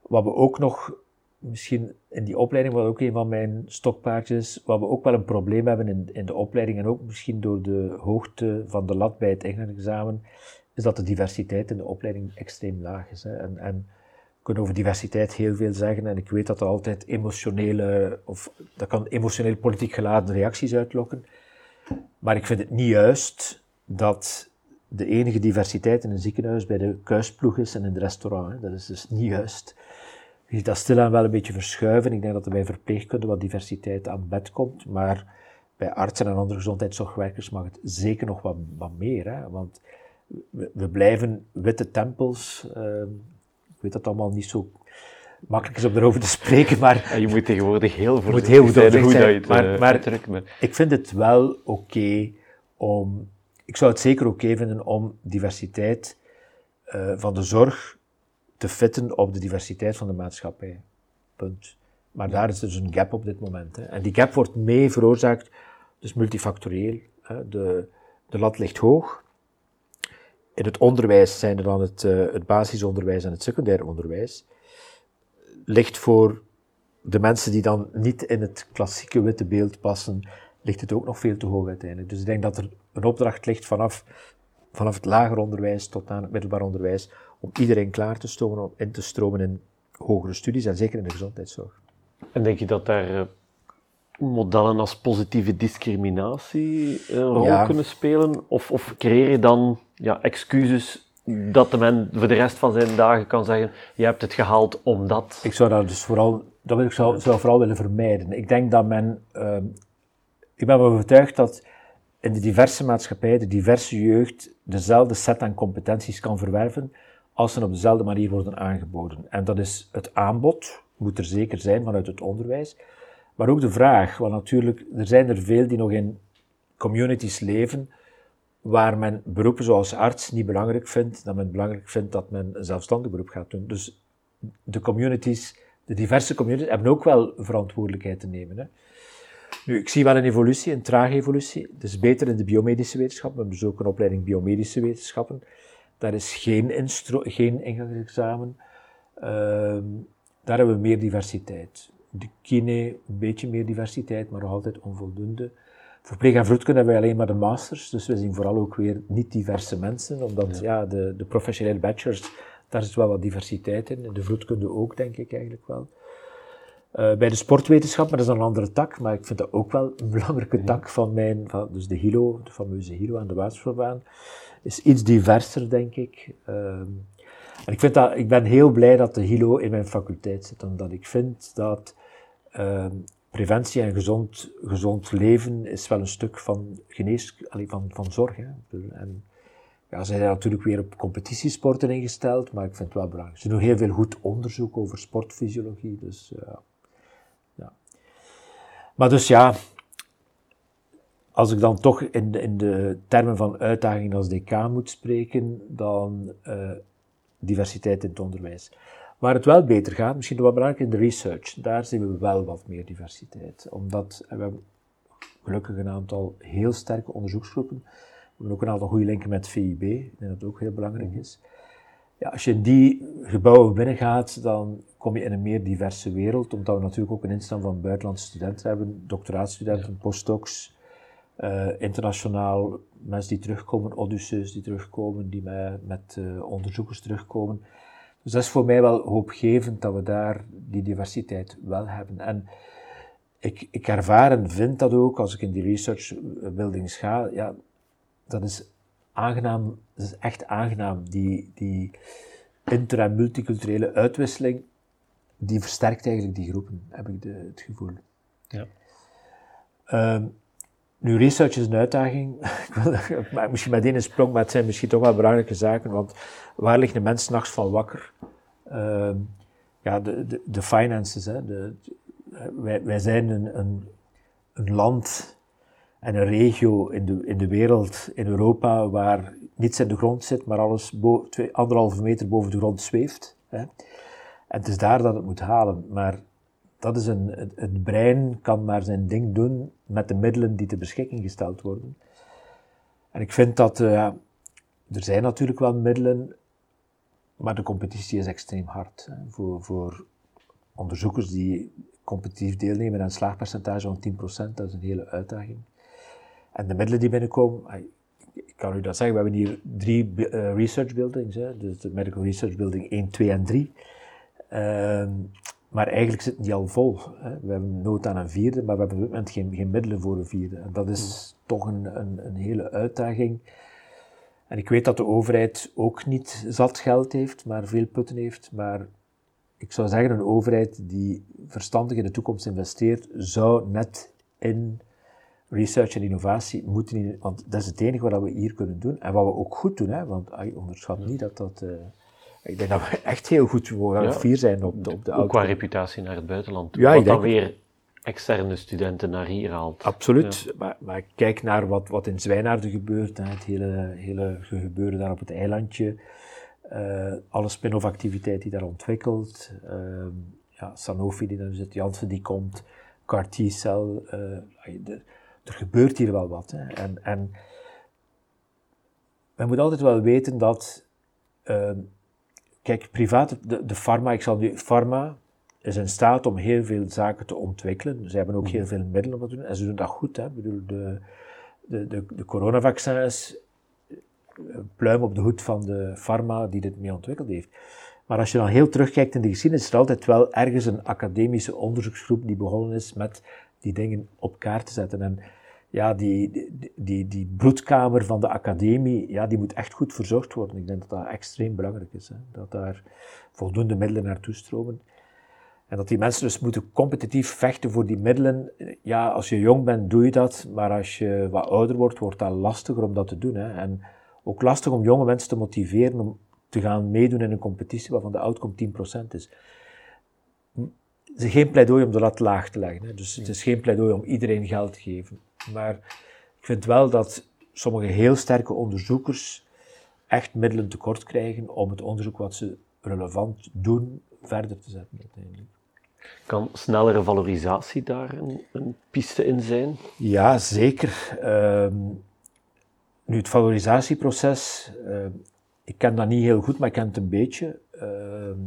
Wat we ook nog, misschien in die opleiding, wat ook een van mijn stokpaardjes wat we ook wel een probleem hebben in, in de opleiding en ook misschien door de hoogte van de lat bij het examen, is dat de diversiteit in de opleiding extreem laag is. Hè. En, en kunnen over diversiteit heel veel zeggen en ik weet dat er altijd emotionele, of dat kan emotioneel politiek geladen reacties uitlokken. Maar ik vind het niet juist dat de enige diversiteit in een ziekenhuis bij de kuisploeg is en in het restaurant. Dat is dus niet juist. Je ziet dat stilaan wel een beetje verschuiven. Ik denk dat er bij verpleegkunde wat diversiteit aan bed komt, maar bij artsen en andere gezondheidszorgwerkers mag het zeker nog wat, wat meer. Hè. Want we, we blijven witte tempels, uh, weet dat allemaal niet zo makkelijk is om erover te spreken, maar... je moet tegenwoordig heel voorzichtig heel zijn hoe dat je het maar, maar, ik vind het wel oké om... Ik zou het zeker oké vinden om diversiteit uh, van de zorg te fitten op de diversiteit van de maatschappij. Punt. Maar daar is dus een gap op dit moment. Hè. En die gap wordt mee veroorzaakt, dus multifactorieel. Hè. De, de lat ligt hoog. In het onderwijs zijn er dan het, uh, het basisonderwijs en het secundair onderwijs. Ligt voor de mensen die dan niet in het klassieke witte beeld passen, ligt het ook nog veel te hoog uiteindelijk. Dus ik denk dat er een opdracht ligt vanaf, vanaf het lager onderwijs tot aan het middelbaar onderwijs, om iedereen klaar te stomen om in te stromen in hogere studies en zeker in de gezondheidszorg. En denk je dat daar eh, modellen als positieve discriminatie een rol kunnen spelen? Of, of creëer je dan ja, excuses dat de men voor de rest van zijn dagen kan zeggen, je hebt het gehaald omdat... Ik zou dat dus vooral, dat wil ik zou, zou vooral willen vermijden. Ik denk dat men, uh, ik ben overtuigd dat in de diverse maatschappij, de diverse jeugd, dezelfde set aan competenties kan verwerven als ze op dezelfde manier worden aangeboden. En dat is het aanbod, moet er zeker zijn vanuit het onderwijs, maar ook de vraag, want natuurlijk, er zijn er veel die nog in communities leven waar men beroepen zoals arts niet belangrijk vindt, dat men belangrijk vindt dat men een zelfstandig beroep gaat doen. Dus de communities, de diverse communities, hebben ook wel verantwoordelijkheid te nemen. Hè. Nu, ik zie wel een evolutie, een trage evolutie. Het is beter in de biomedische wetenschappen. We hebben dus ook een opleiding biomedische wetenschappen. Daar is geen, geen ingangsexamen. Uh, daar hebben we meer diversiteit. De kine, een beetje meer diversiteit, maar nog altijd onvoldoende. Verpleeg en vroedkunde hebben wij alleen maar de masters, dus we zien vooral ook weer niet-diverse mensen, omdat ja. de, de professionele bachelors, daar zit wel wat diversiteit in. De vroedkunde ook, denk ik eigenlijk wel. Uh, bij de sportwetenschap, maar dat is een andere tak, maar ik vind dat ook wel een belangrijke tak van mijn, van, dus de HILO, de fameuze HILO aan de Waterspelbaan, is iets diverser, denk ik. Uh, en ik, vind dat, ik ben heel blij dat de HILO in mijn faculteit zit, omdat ik vind dat uh, preventie en gezond, gezond leven is wel een stuk van genees, van, van zorg. En ja, ze zijn natuurlijk weer op competitiesporten ingesteld, maar ik vind het wel belangrijk. Ze doen heel veel goed onderzoek over sportfysiologie, dus uh, ja. Maar dus ja, als ik dan toch in de, in de termen van uitdaging als DK moet spreken, dan uh, diversiteit in het onderwijs. Waar het wel beter gaat, misschien wat belangrijker in de research, daar zien we wel wat meer diversiteit. Omdat we hebben gelukkig een aantal heel sterke onderzoeksgroepen. We hebben ook een aantal goede linken met VIB, ik denk dat ook heel belangrijk is. Ja, als je in die gebouwen binnengaat, dan kom je in een meer diverse wereld, omdat we natuurlijk ook een instaan van buitenlandse studenten hebben, doctoraatstudenten, postdocs, uh, internationaal mensen die terugkomen, Odysseus die terugkomen, die met, met uh, onderzoekers terugkomen. Dus dat is voor mij wel hoopgevend dat we daar die diversiteit wel hebben. En ik, ik ervaar en vind dat ook als ik in die research buildings ga. Ja, dat is aangenaam, dat is echt aangenaam. Die, die inter- en multiculturele uitwisseling, die versterkt eigenlijk die groepen, heb ik de, het gevoel. Ja. Um, nu, research is een uitdaging. misschien met één sprong, maar het zijn misschien toch wel belangrijke zaken, want waar liggen de mensen nachts van wakker? Uh, ja, de, de, de finances. Hè, de, wij, wij zijn een, een, een land en een regio in de, in de wereld, in Europa, waar niets in de grond zit, maar alles twee, anderhalve meter boven de grond zweeft. Hè. En het is daar dat het moet halen. Maar dat is een, het, brein kan maar zijn ding doen met de middelen die ter beschikking gesteld worden. En ik vind dat, uh, er zijn natuurlijk wel middelen, maar de competitie is extreem hard. Voor, voor onderzoekers die competitief deelnemen en een slaagpercentage van 10%, dat is een hele uitdaging. En de middelen die binnenkomen, ik kan u dat zeggen, we hebben hier drie uh, research buildings, hè, dus de Medical Research Building 1, 2 en 3. Uh, maar eigenlijk zitten die al vol. Hè. We hebben nood aan een vierde, maar we hebben op dit moment geen, geen middelen voor een vierde. En dat is hmm. toch een, een, een, hele uitdaging. En ik weet dat de overheid ook niet zat geld heeft, maar veel putten heeft. Maar ik zou zeggen, een overheid die verstandig in de toekomst investeert, zou net in research en innovatie moeten, want dat is het enige wat we hier kunnen doen. En wat we ook goed doen, hè, want onderschat niet dat dat... Uh, ik denk dat we echt heel goed ja. fier zijn op de, op de Ook qua reputatie naar het buitenland. Ja, wat dan weer externe studenten naar hier haalt. Absoluut. Maar, maar kijk naar wat, wat in Zwijnaarden gebeurt. Hè, het hele, hele gebeuren daar op het eilandje. Uh, alle spin-off activiteit die daar ontwikkelt. Uh, ja, Sanofi die daar zit, Janssen die komt, CAR-T-cel. Uh, er gebeurt hier wel wat. Hè. En, en men moet altijd wel weten dat, ehm, kijk, privaat, de, de pharma, ik zal nu, pharma is in staat om heel veel zaken te ontwikkelen. Ze hebben ook heel mhm. veel middelen om te doen en ze doen dat goed. Hè. Ik bedoel, de, de, de, de coronavaccin is pluim op de hoed van de pharma die dit mee ontwikkeld heeft. Maar als je dan heel terugkijkt in de geschiedenis, is er altijd wel ergens een academische onderzoeksgroep die begonnen is met die dingen op kaart te zetten. En ja, die, die, die, bloedkamer van de academie, ja, die moet echt goed verzorgd worden. Ik denk dat dat extreem belangrijk is. Hè? Dat daar voldoende middelen naartoe stromen. En dat die mensen dus moeten competitief vechten voor die middelen. Ja, als je jong bent, doe je dat. Maar als je wat ouder wordt, wordt dat lastiger om dat te doen. Hè? En ook lastig om jonge mensen te motiveren om te gaan meedoen in een competitie waarvan de outcome 10% is. Het is geen pleidooi om de lat laag te leggen. Hè? Dus het is geen pleidooi om iedereen geld te geven. Maar ik vind wel dat sommige heel sterke onderzoekers echt middelen tekort krijgen om het onderzoek wat ze relevant doen verder te zetten uiteindelijk. Kan snellere valorisatie daar een, een piste in zijn? Ja, zeker. Ehm, nu, het valorisatieproces, uh, ik ken dat niet heel goed, maar ik ken het een beetje. Ehm,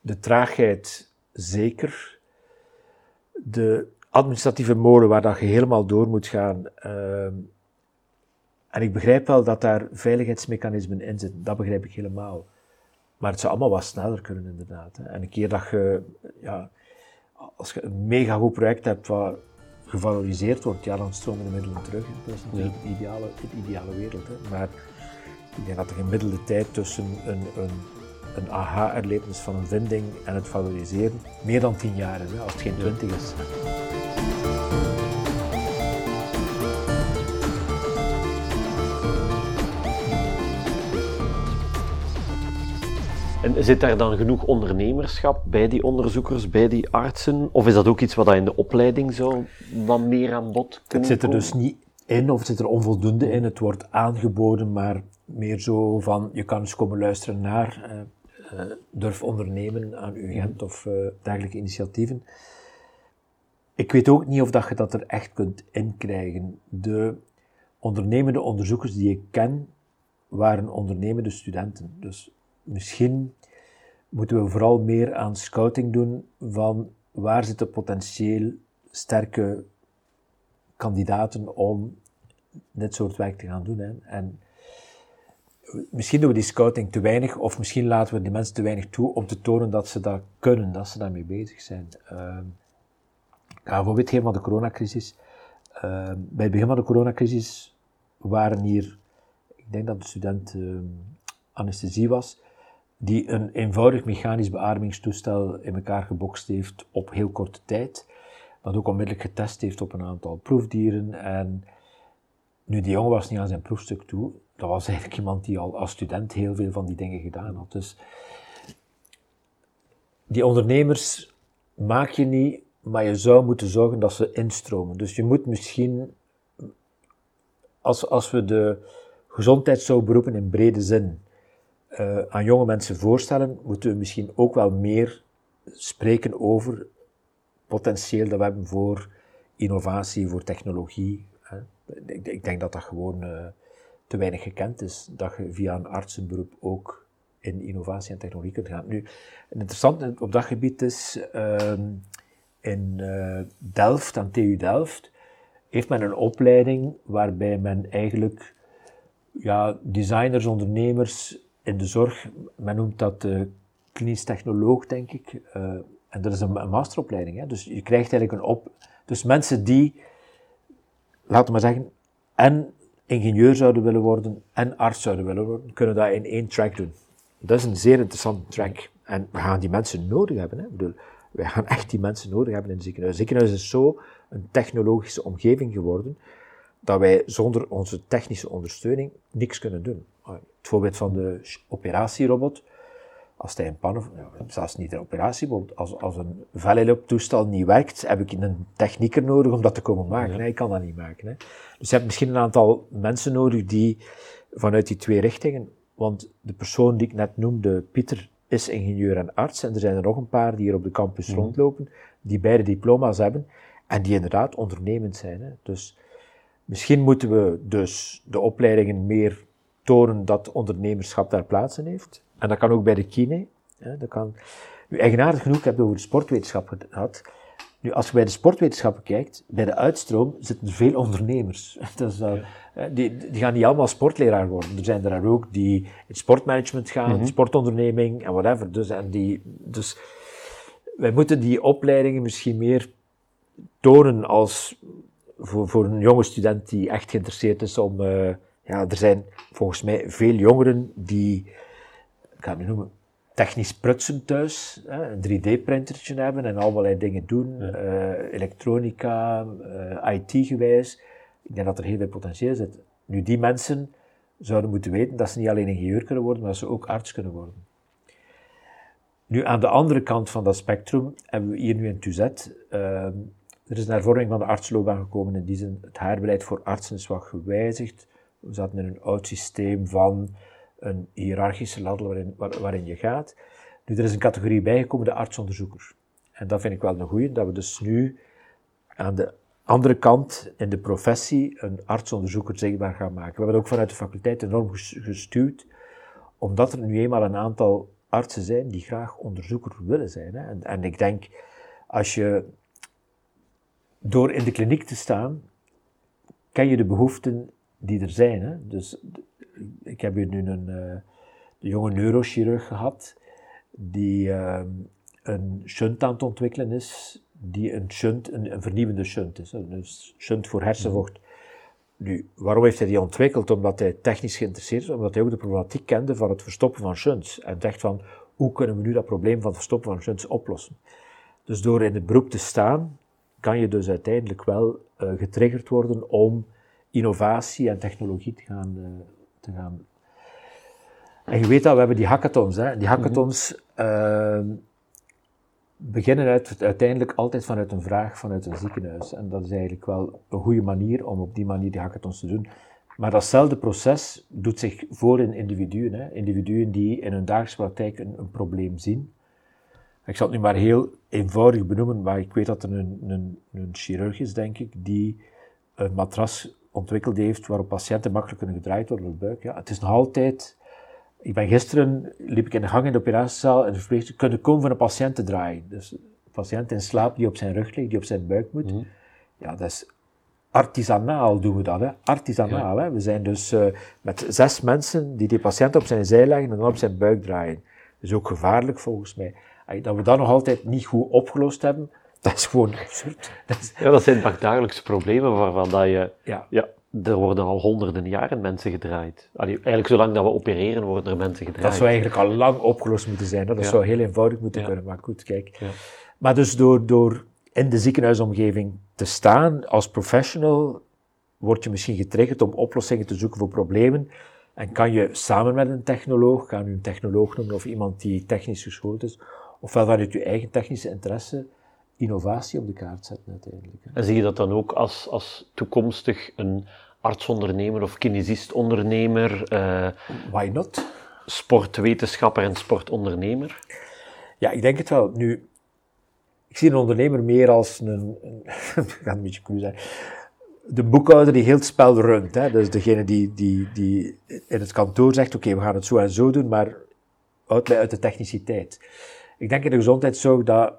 de traagheid zeker. De administratieve molen waar dat je helemaal door moet gaan. Ehm, en ik begrijp wel dat daar veiligheidsmechanismen in zitten, dat begrijp ik helemaal. Maar het zou allemaal wat sneller kunnen, inderdaad. Hè. En een keer dat je, ja, als je een mega goed project hebt wat gevaloriseerd wordt, ja, dan stromen de middelen terug. Dat is natuurlijk de, ideale, de ideale wereld. Hè. Maar ik denk dat er gemiddelde tijd tussen een, een, een aha-erlevenis van een vinding en het valoriseren meer dan tien jaar is, hè, als het geen twintig is. En zit daar dan genoeg ondernemerschap bij die onderzoekers, bij die artsen? Of is dat ook iets wat in de opleiding zo wat meer aan bod komt? Het zit er dus niet in, of het zit er onvoldoende in. Het wordt aangeboden, maar meer zo van, je kan eens komen luisteren naar, uh, durf ondernemen aan UGent of uh, dergelijke initiatieven. Ik weet ook niet of dat je dat er echt kunt inkrijgen. De ondernemende onderzoekers die ik ken, waren ondernemende studenten. Dus misschien moeten we vooral meer aan scouting doen van waar zitten potentieel sterke kandidaten om dit soort werk te gaan doen. Hè. En misschien doen we die scouting te weinig, of misschien laten we die mensen te weinig toe om te tonen dat ze dat kunnen, dat ze daarmee bezig zijn. Uh, ik ga een voorbeeld geven van de coronacrisis. Uh, bij het begin van de coronacrisis waren hier, ik denk dat de student uh, anesthesie was, die een eenvoudig mechanisch beademingstoestel in elkaar gebokst heeft op heel korte tijd. Dat ook onmiddellijk getest heeft op een aantal proefdieren. En nu, die jongen was niet aan zijn proefstuk toe. Dat was eigenlijk iemand die al als student heel veel van die dingen gedaan had. Dus die ondernemers maak je niet, maar je zou moeten zorgen dat ze instromen. Dus je moet misschien, als, als we de gezondheidszorgberoepen in brede zin uh, aan jonge mensen voorstellen, moeten we misschien ook wel meer spreken over potentieel dat we hebben voor innovatie, voor technologie. Hè. Ik, ik, denk dat dat gewoon uh, te weinig gekend is, dat je via een artsenberoep ook in innovatie en technologie kunt gaan. Nu, interessant op dat gebied is, uh, in uh, Delft, aan TU Delft, heeft men een opleiding waarbij men eigenlijk ja, designers, ondernemers in de zorg, men noemt dat uh, klinisch technoloog, denk ik. Uh, en dat is een, een masteropleiding. Hè? Dus je krijgt eigenlijk een op. Dus mensen die, laten we maar zeggen, en ingenieur zouden willen worden en arts zouden willen worden, kunnen dat in één track doen. Dat is een zeer interessante track. En we gaan die mensen nodig hebben. Hè? Ik bedoel, wij gaan echt die mensen nodig hebben in het ziekenhuis. Het ziekenhuis is zo een technologische omgeving geworden dat wij zonder onze technische ondersteuning niks kunnen doen. Het voorbeeld van de operatierobot. Als hij een pan, zelfs niet een operatie, als, als een vellooptoestel niet werkt, heb ik een technieker nodig om dat te komen maken. Ja. Ik kan dat niet maken. Hè. Dus je hebt misschien een aantal mensen nodig die vanuit die twee richtingen, want de persoon die ik net noemde, Pieter, is ingenieur en arts, en er zijn er nog een paar die hier op de campus mhm. rondlopen, die beide diploma's hebben, en die inderdaad ondernemend zijn. Hè. Dus misschien moeten we dus de opleidingen meer tonen dat ondernemerschap daar plaatsen heeft. En dat kan ook bij de kine. Hè, dat kan... Nu, eigenaardig genoeg, ik heb het over de sportwetenschap gehad. Nu, als je bij de sportwetenschappen kijkt, bij de uitstroom zitten er veel ondernemers. Dat is, die, die gaan niet allemaal sportleraar worden. Er zijn er ook die in sportmanagement gaan, mm sportonderneming en whatever. Dus, en die, dus wij moeten die opleidingen misschien meer tonen als voor, voor een jonge student die echt geïnteresseerd is om... Uh, ja, er zijn volgens mij veel jongeren die, ik ga het nu noemen, technisch prutsen thuis, hè, een 3D-printertje hebben en allerlei dingen doen, ja. uh, elektronica, uh, eh, IT-gewijs. Ik denk dat er heel veel potentieel zit. Nu, die mensen zouden moeten weten dat ze niet alleen ingenieur kunnen worden, maar dat ze ook arts kunnen worden. Nu, aan de andere kant van dat spectrum hebben we hier nu in Tuzet. Uh, er is een hervorming van de artsloopbaan gekomen. In die zin, het haarbeleid voor artsen is wat gewijzigd. We zaten in een oud systeem van een hiërarchische ladder waarin, waarin je gaat. Nu, er is een categorie bijgekomen, de artsonderzoeker. En dat vind ik wel een goeie, dat we dus nu aan de andere kant in de professie een artsonderzoeker zichtbaar gaan maken. We hebben ook vanuit de faculteit enorm gestuurd, omdat er nu eenmaal een aantal artsen zijn die graag onderzoeker willen zijn. Hè. En, en ik denk, als je door in de kliniek te staan, ken je de behoeften die er zijn. Hè. Dus ik heb hier nu een, uh, jonge neurochirurg gehad, die uh, een shunt aan het ontwikkelen is, die een shunt, een, vernieuwende shunt is. Een shunt voor hersenvocht. Nu, waarom heeft hij die ontwikkeld? Omdat hij technisch geïnteresseerd is, omdat hij ook de problematiek kende van het verstoppen van shunts. En dacht van, hoe kunnen we nu dat probleem van het verstoppen van shunts oplossen? Dus door in het beroep te staan, kan je dus uiteindelijk wel uh, getriggerd worden om innovatie en technologie te gaan, uh, te gaan. En je weet dat we hebben die hackathons. Hè. Die hackathons uh, beginnen uit, uiteindelijk altijd vanuit een vraag vanuit een ziekenhuis. En dat is eigenlijk wel een goede manier om op die manier die hackathons te doen. Maar datzelfde proces doet zich voor in individuen. Hè. Individuen die in hun dagelijkse praktijk een, een, probleem zien. Ik zal het nu maar heel eenvoudig benoemen, maar ik weet dat er een, een, een chirurg is, denk ik, die een matras ontwikkeld heeft waarop patiënten makkelijk kunnen gedraaid worden op de buik. Ja, het is nog altijd... Ik ben gisteren, liep ik in de gang in de operatiezaal en de verpleegster kunnen komen van een patiënt te draaien. Dus een patiënt in slaap die op zijn rug ligt, die op zijn buik moet. Mhm. Ja, dat is artisanaal doen we dat, hè. Artisanaal, hè. We zijn dus uh, met zes mensen die die patiënt op zijn zij leggen en dan op zijn buik draaien. Dat is ook gevaarlijk volgens mij. Dat we dat nog altijd niet goed opgelost hebben, dat is gewoon absurd. Dat Ja, dat zijn dagelijkse problemen waarvan dat je... Ja. ja. Er worden al honderden jaren mensen gedraaid. Allee, eigenlijk zolang dat we opereren worden er mensen gedraaid. Dat zou eigenlijk al lang opgelost moeten zijn. Dat zou heel eenvoudig moeten kunnen. Maar goed, kijk. Maar dus door, door in de ziekenhuisomgeving te staan als professional, word je misschien getriggerd om oplossingen te zoeken voor problemen. En kan je samen met een technoloog, gaan u een technoloog noemen of iemand die technisch geschoold is, ofwel vanuit je eigen technische interesse, innovatie op de kaart zetten uiteindelijk. En zie je dat dan ook als, als toekomstig een artsondernemer of kinesistondernemer? Uh, Why not? Sportwetenschapper en sportondernemer? Ja, ik denk het wel. Nu, ik zie een ondernemer meer als een, een gaat een beetje cru zijn, de boekhouder die heel het spel runt. Hè? Dus degene die, die, die in het kantoor zegt, oké, we gaan het zo en zo doen, maar uit, uit de techniciteit. Ik denk in de gezondheidszorg dat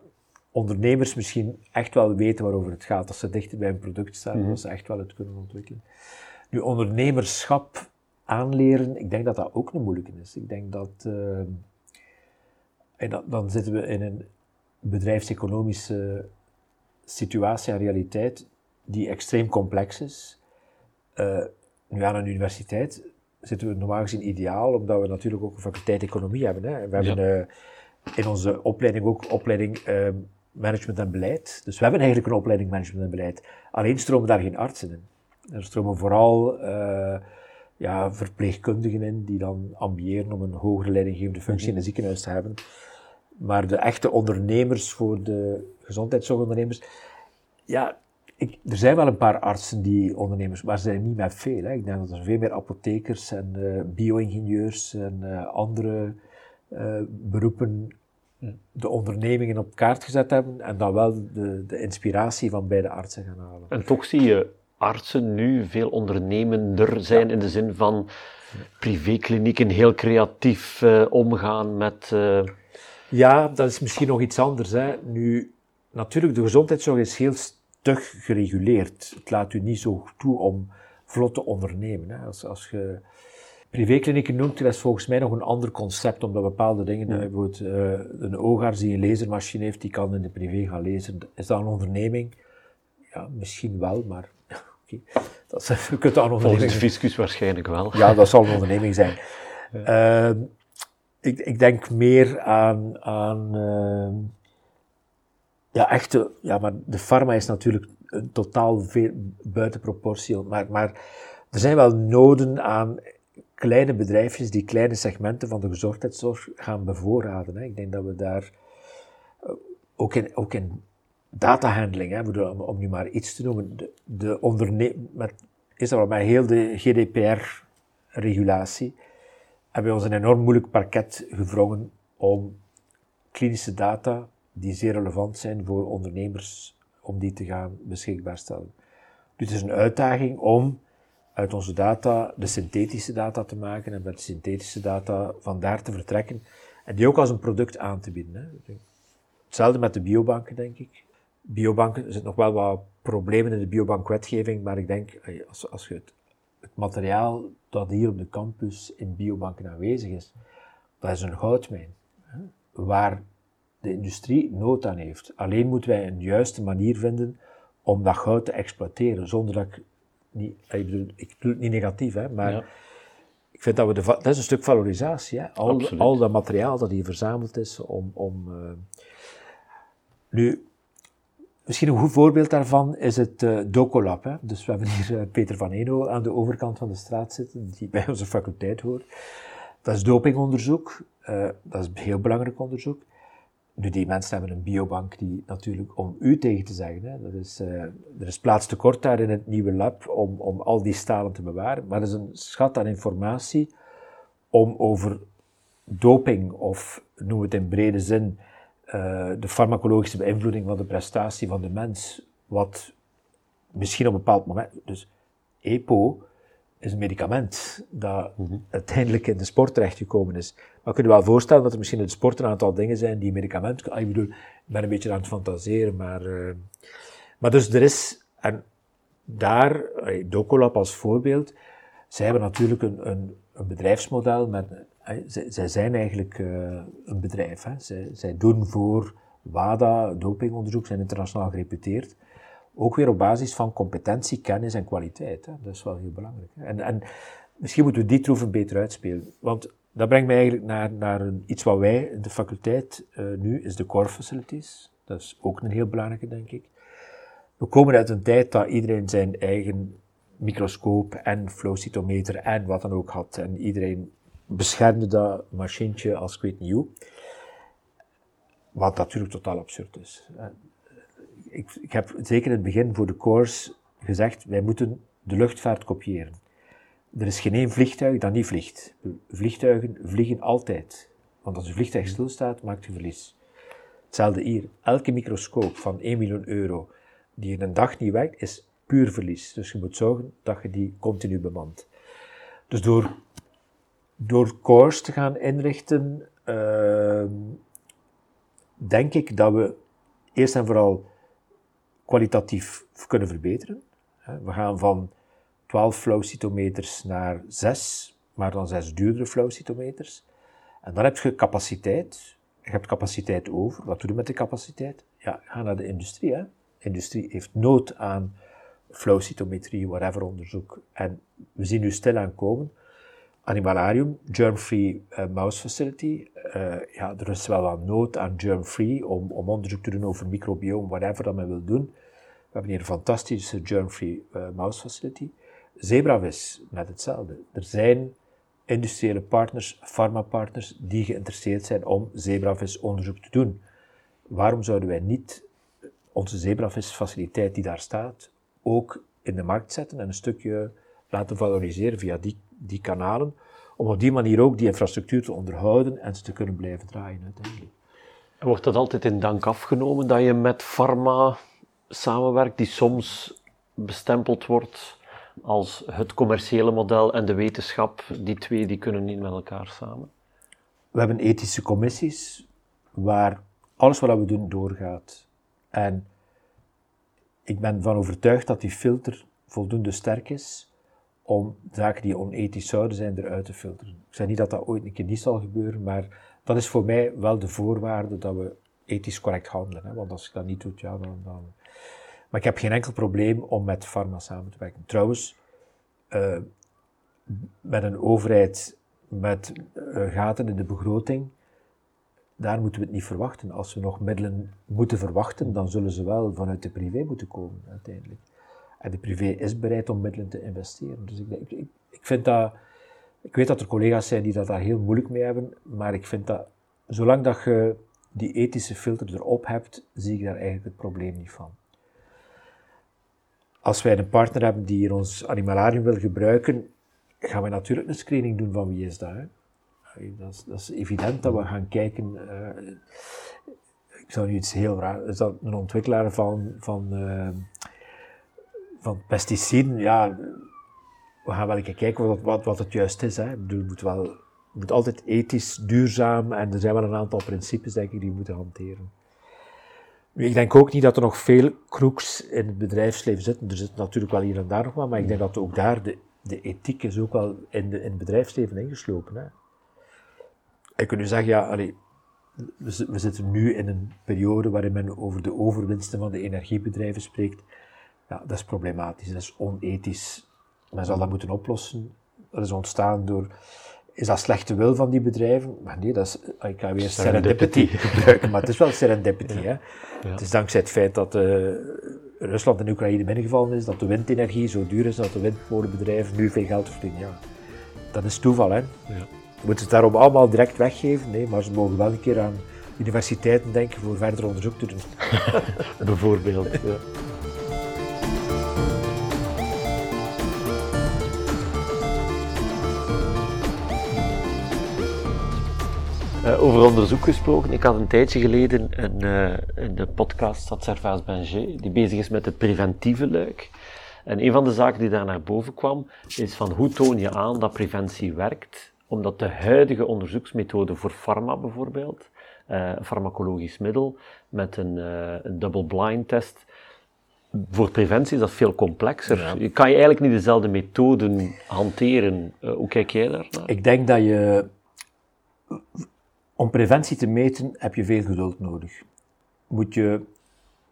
ondernemers misschien echt wel weten waarover het gaat, als ze dichter bij een product staan, mm dat ze echt wel het kunnen ontwikkelen. Nu, ondernemerschap aanleren, ik denk dat dat ook een moeilijke is. Ik denk dat, uh, en dat, dan zitten we in een bedrijfseconomische situatie en realiteit die extreem complex is. Uh, nu aan een universiteit zitten we normaal gezien ideaal, omdat we natuurlijk ook een faculteit economie hebben. Hè. We hebben uh, in onze opleiding ook opleiding ehm, management en beleid. Dus we hebben eigenlijk een opleiding management en beleid. Alleen stromen daar geen artsen in. Er stromen vooral uh, ja, verpleegkundigen in die dan ambiëren om een hogere leidinggevende functie in een ziekenhuis te hebben. Maar de echte ondernemers voor de gezondheidszorgondernemers, ja, ik, er zijn wel een paar artsen die ondernemers, maar ze zijn niet met veel. Hè. Ik denk dat er veel meer apothekers en uh, bio-ingenieurs en uh, andere uh, beroepen de ondernemingen op kaart gezet hebben en dan wel de, de inspiratie van beide artsen gaan halen. En toch zie je artsen nu veel ondernemender zijn in de zin van privéklinieken heel creatief omgaan met... Ja, dat is misschien nog iets anders. Hè. Nu, natuurlijk, de gezondheidszorg is heel stug gereguleerd. Het laat u niet zo toe om vlot te ondernemen. Hè. Als, als je privéklinieken noemt, dat is volgens mij nog een ander concept, omdat bepaalde dingen, ja. bijvoorbeeld uh, een oogarts die een lasermachine heeft, die kan in de privé gaan lezen. Is dat een onderneming? Ja, misschien wel, maar oké. Dat is, je kunt dat een onderneming Volgens de fiscus waarschijnlijk wel. Ja, dat zal een onderneming zijn. Ja. Uh, ik, ik, denk meer aan, aan uh, ja, echte, ja, maar de pharma is natuurlijk totaal veel buiten proportie, maar, maar er zijn wel noden aan kleine bedrijfjes die kleine segmenten van de gezondheidszorg gaan bevoorraden. Hè. Ik denk dat we daar ook in, ook in datahandling, om, nu maar iets te noemen, de, de is dat wel met heel de GDPR-regulatie, hebben we ons een enorm moeilijk parket gevrongen om klinische data die zeer relevant zijn voor ondernemers, om die te gaan beschikbaar stellen. Dus het is een uitdaging om uit onze data de synthetische data te maken en met de synthetische data vandaar te vertrekken en die ook als een product aan te bieden. Hè. Hetzelfde met de biobanken, denk ik. Biobanken, er zitten nog wel wat problemen in de biobankwetgeving, maar ik denk, als, als je het, het materiaal dat hier op de campus in biobanken aanwezig is, dat is een goudmijn. Hè, waar de industrie nood aan heeft. Alleen moeten wij een juiste manier vinden om dat goud te exploiteren, zonder dat ik niet, ik bedoel, ik bedoel het niet negatief, hè, maar ja. ik vind dat we de, dat is een stuk valorisatie, hè, al, al dat materiaal dat hier verzameld is om, om uh, nu, Misschien een goed voorbeeld daarvan is het uh, Docolab. Hè. Dus we hebben hier uh, Peter van Eno aan de overkant van de straat zitten, die bij onze faculteit hoort. Dat is dopingonderzoek. Uh, dat is een heel belangrijk onderzoek. Nu, die mensen hebben een biobank die natuurlijk, om u tegen te zeggen, hè, dat is, er is plaats tekort daar in het nieuwe lab om, om al die stalen te bewaren. Maar er is een schat aan informatie om over doping, of noem het in brede zin, uh, de farmacologische beïnvloeding van de prestatie van de mens, wat misschien op een bepaald moment, dus EPO is een medicament dat mm -hmm. uiteindelijk in de sport terechtgekomen is. Maar kun je wel voorstellen dat er misschien in de sport een aantal dingen zijn die medicament, ah, ik bedoel, ik ben een beetje aan het fantaseren, maar, uh, maar dus er is, en daar, Docolab als voorbeeld, zij hebben natuurlijk een, een, een bedrijfsmodel met zij, zijn eigenlijk uh, een bedrijf. Hè. Zij, zij, doen voor WADA, dopingonderzoek, zijn internationaal gereputeerd. Ook weer op basis van competentie, kennis en kwaliteit. Hè. Dat is wel heel belangrijk. En, en, misschien moeten we die troeven beter uitspelen. Want dat brengt mij eigenlijk naar, naar iets wat wij in de faculteit uh, nu, is de core facilities. Dat is ook een heel belangrijke, denk ik. We komen uit een tijd dat iedereen zijn eigen microscoop en flowcytometer en wat dan ook had. En iedereen beschermde dat machientje als ik weet niet hoe. Wat natuurlijk totaal absurd is. Ik, ik heb zeker in het begin voor de course gezegd, wij moeten de luchtvaart kopiëren. Er is geen één vliegtuig dat niet vliegt. Vliegtuigen vliegen altijd. Want als een vliegtuig stilstaat, maakt je verlies. Hetzelfde hier. Elke microscoop van 1 miljoen euro die in een dag niet werkt, is puur verlies. Dus je moet zorgen dat je die continu bemant. Dus door door cores te gaan inrichten, uh, denk ik dat we eerst en vooral kwalitatief kunnen verbeteren. We gaan van 12 flowcytometers naar 6, maar dan 6 duurdere flowcytometers. En dan heb je capaciteit. Je hebt capaciteit over. Wat doe je met de capaciteit? Ja, ga naar de industrie. Hè. De industrie heeft nood aan flowcytometrie, whatever onderzoek. En we zien nu stilaan komen animalarium, germ-free uh, mouse facility. Uh, ja, er is wel wat nood aan germ-free om, om onderzoek te doen over microbiome, whatever dat men wil doen. We hebben hier een fantastische germ-free uh, mouse facility. zebravis, met hetzelfde. Er zijn industriële partners, farmapartners, die geïnteresseerd zijn om zebravisonderzoek te doen. Waarom zouden wij niet onze zebravisfaciliteit die daar staat, ook in de markt zetten en een stukje laten valoriseren via die, die kanalen, om op die manier ook die infrastructuur te onderhouden en ze te kunnen blijven draaien uiteindelijk. Wordt dat altijd in dank afgenomen dat je met pharma samenwerkt, die soms bestempeld wordt als het commerciële model en de wetenschap, die twee die kunnen niet met elkaar samen? We hebben ethische commissies waar alles wat we doen doorgaat. En ik ben van overtuigd dat die filter voldoende sterk is om zaken die onethisch zouden zijn eruit te filteren. Ik zeg niet dat dat ooit een keer niet zal gebeuren, maar dat is voor mij wel de voorwaarde dat we ethisch correct handelen. Hè? Want als ik dat niet doe, ja, dan, dan... Maar ik heb geen enkel probleem om met pharma samen te werken. Trouwens, uh, met een overheid met uh, gaten in de begroting, daar moeten we het niet verwachten. Als we nog middelen moeten verwachten, dan zullen ze wel vanuit de privé moeten komen uiteindelijk. En de privé is bereid om middelen te investeren. Dus ik, ik, ik vind dat, ik weet dat er collega's zijn die dat daar heel moeilijk mee hebben, maar ik vind dat, zolang dat je die ethische filter erop hebt, zie ik daar eigenlijk het probleem niet van. Als wij een partner hebben die ons animalarium wil gebruiken, gaan we natuurlijk een screening doen van wie is dat. Hè? Dat is, dat is, evident dat we gaan kijken. Uh, ik zou nu iets heel raar. Is dat een ontwikkelaar van, van, uh, van pesticiden? Ja, we gaan wel even kijken wat, wat, wat het juist is. Hè. Ik bedoel, het moet, wel, moet altijd ethisch, duurzaam en er zijn wel een aantal principes, denk ik, die we moeten hanteren. Ik denk ook niet dat er nog veel kroeks in het bedrijfsleven zitten. Er zit natuurlijk wel hier en daar nog wat, maar ik denk dat ook daar de, de ethiek is ook wel in, de, in het bedrijfsleven ingeslopen. Hè. Je kunt nu zeggen, ja, allee, we, we zitten nu in een periode waarin men over de overwinsten van de energiebedrijven spreekt. Ja, dat is problematisch, dat is onethisch. Men zal dat moeten oplossen. Dat is ontstaan door is dat slechte wil van die bedrijven? Maar nee, dat is, ik ga weer serendipity gebruiken, maar het is wel serendipity. Hè? Het is dankzij het feit dat uh, Rusland en Oekraïne binnengevallen is, dat de windenergie zo duur is, dat de windmolenbedrijven nu veel geld verdienen. Ja. Dat is toeval, hè? Ja. Moeten ze het daarom allemaal direct weggeven? Nee, maar ze mogen wel een keer aan universiteiten denken voor verder onderzoek te doen. Bijvoorbeeld. Ja. Uh, over onderzoek gesproken. Ik had een tijdje geleden een, uh, in de podcast zat Servaas Benger, die bezig is met het preventieve luik. En een van de zaken die daar naar boven kwam, is van hoe toon je aan dat preventie werkt omdat de huidige onderzoeksmethode voor pharma bijvoorbeeld, uh, een farmacologisch middel met een, een double-blind test, voor preventie is dat veel complexer. Je kan je eigenlijk niet dezelfde methoden hanteren. Hoe kijk jij daar naar? Ik denk dat je, om preventie te meten, heb je veel geduld nodig. Moet je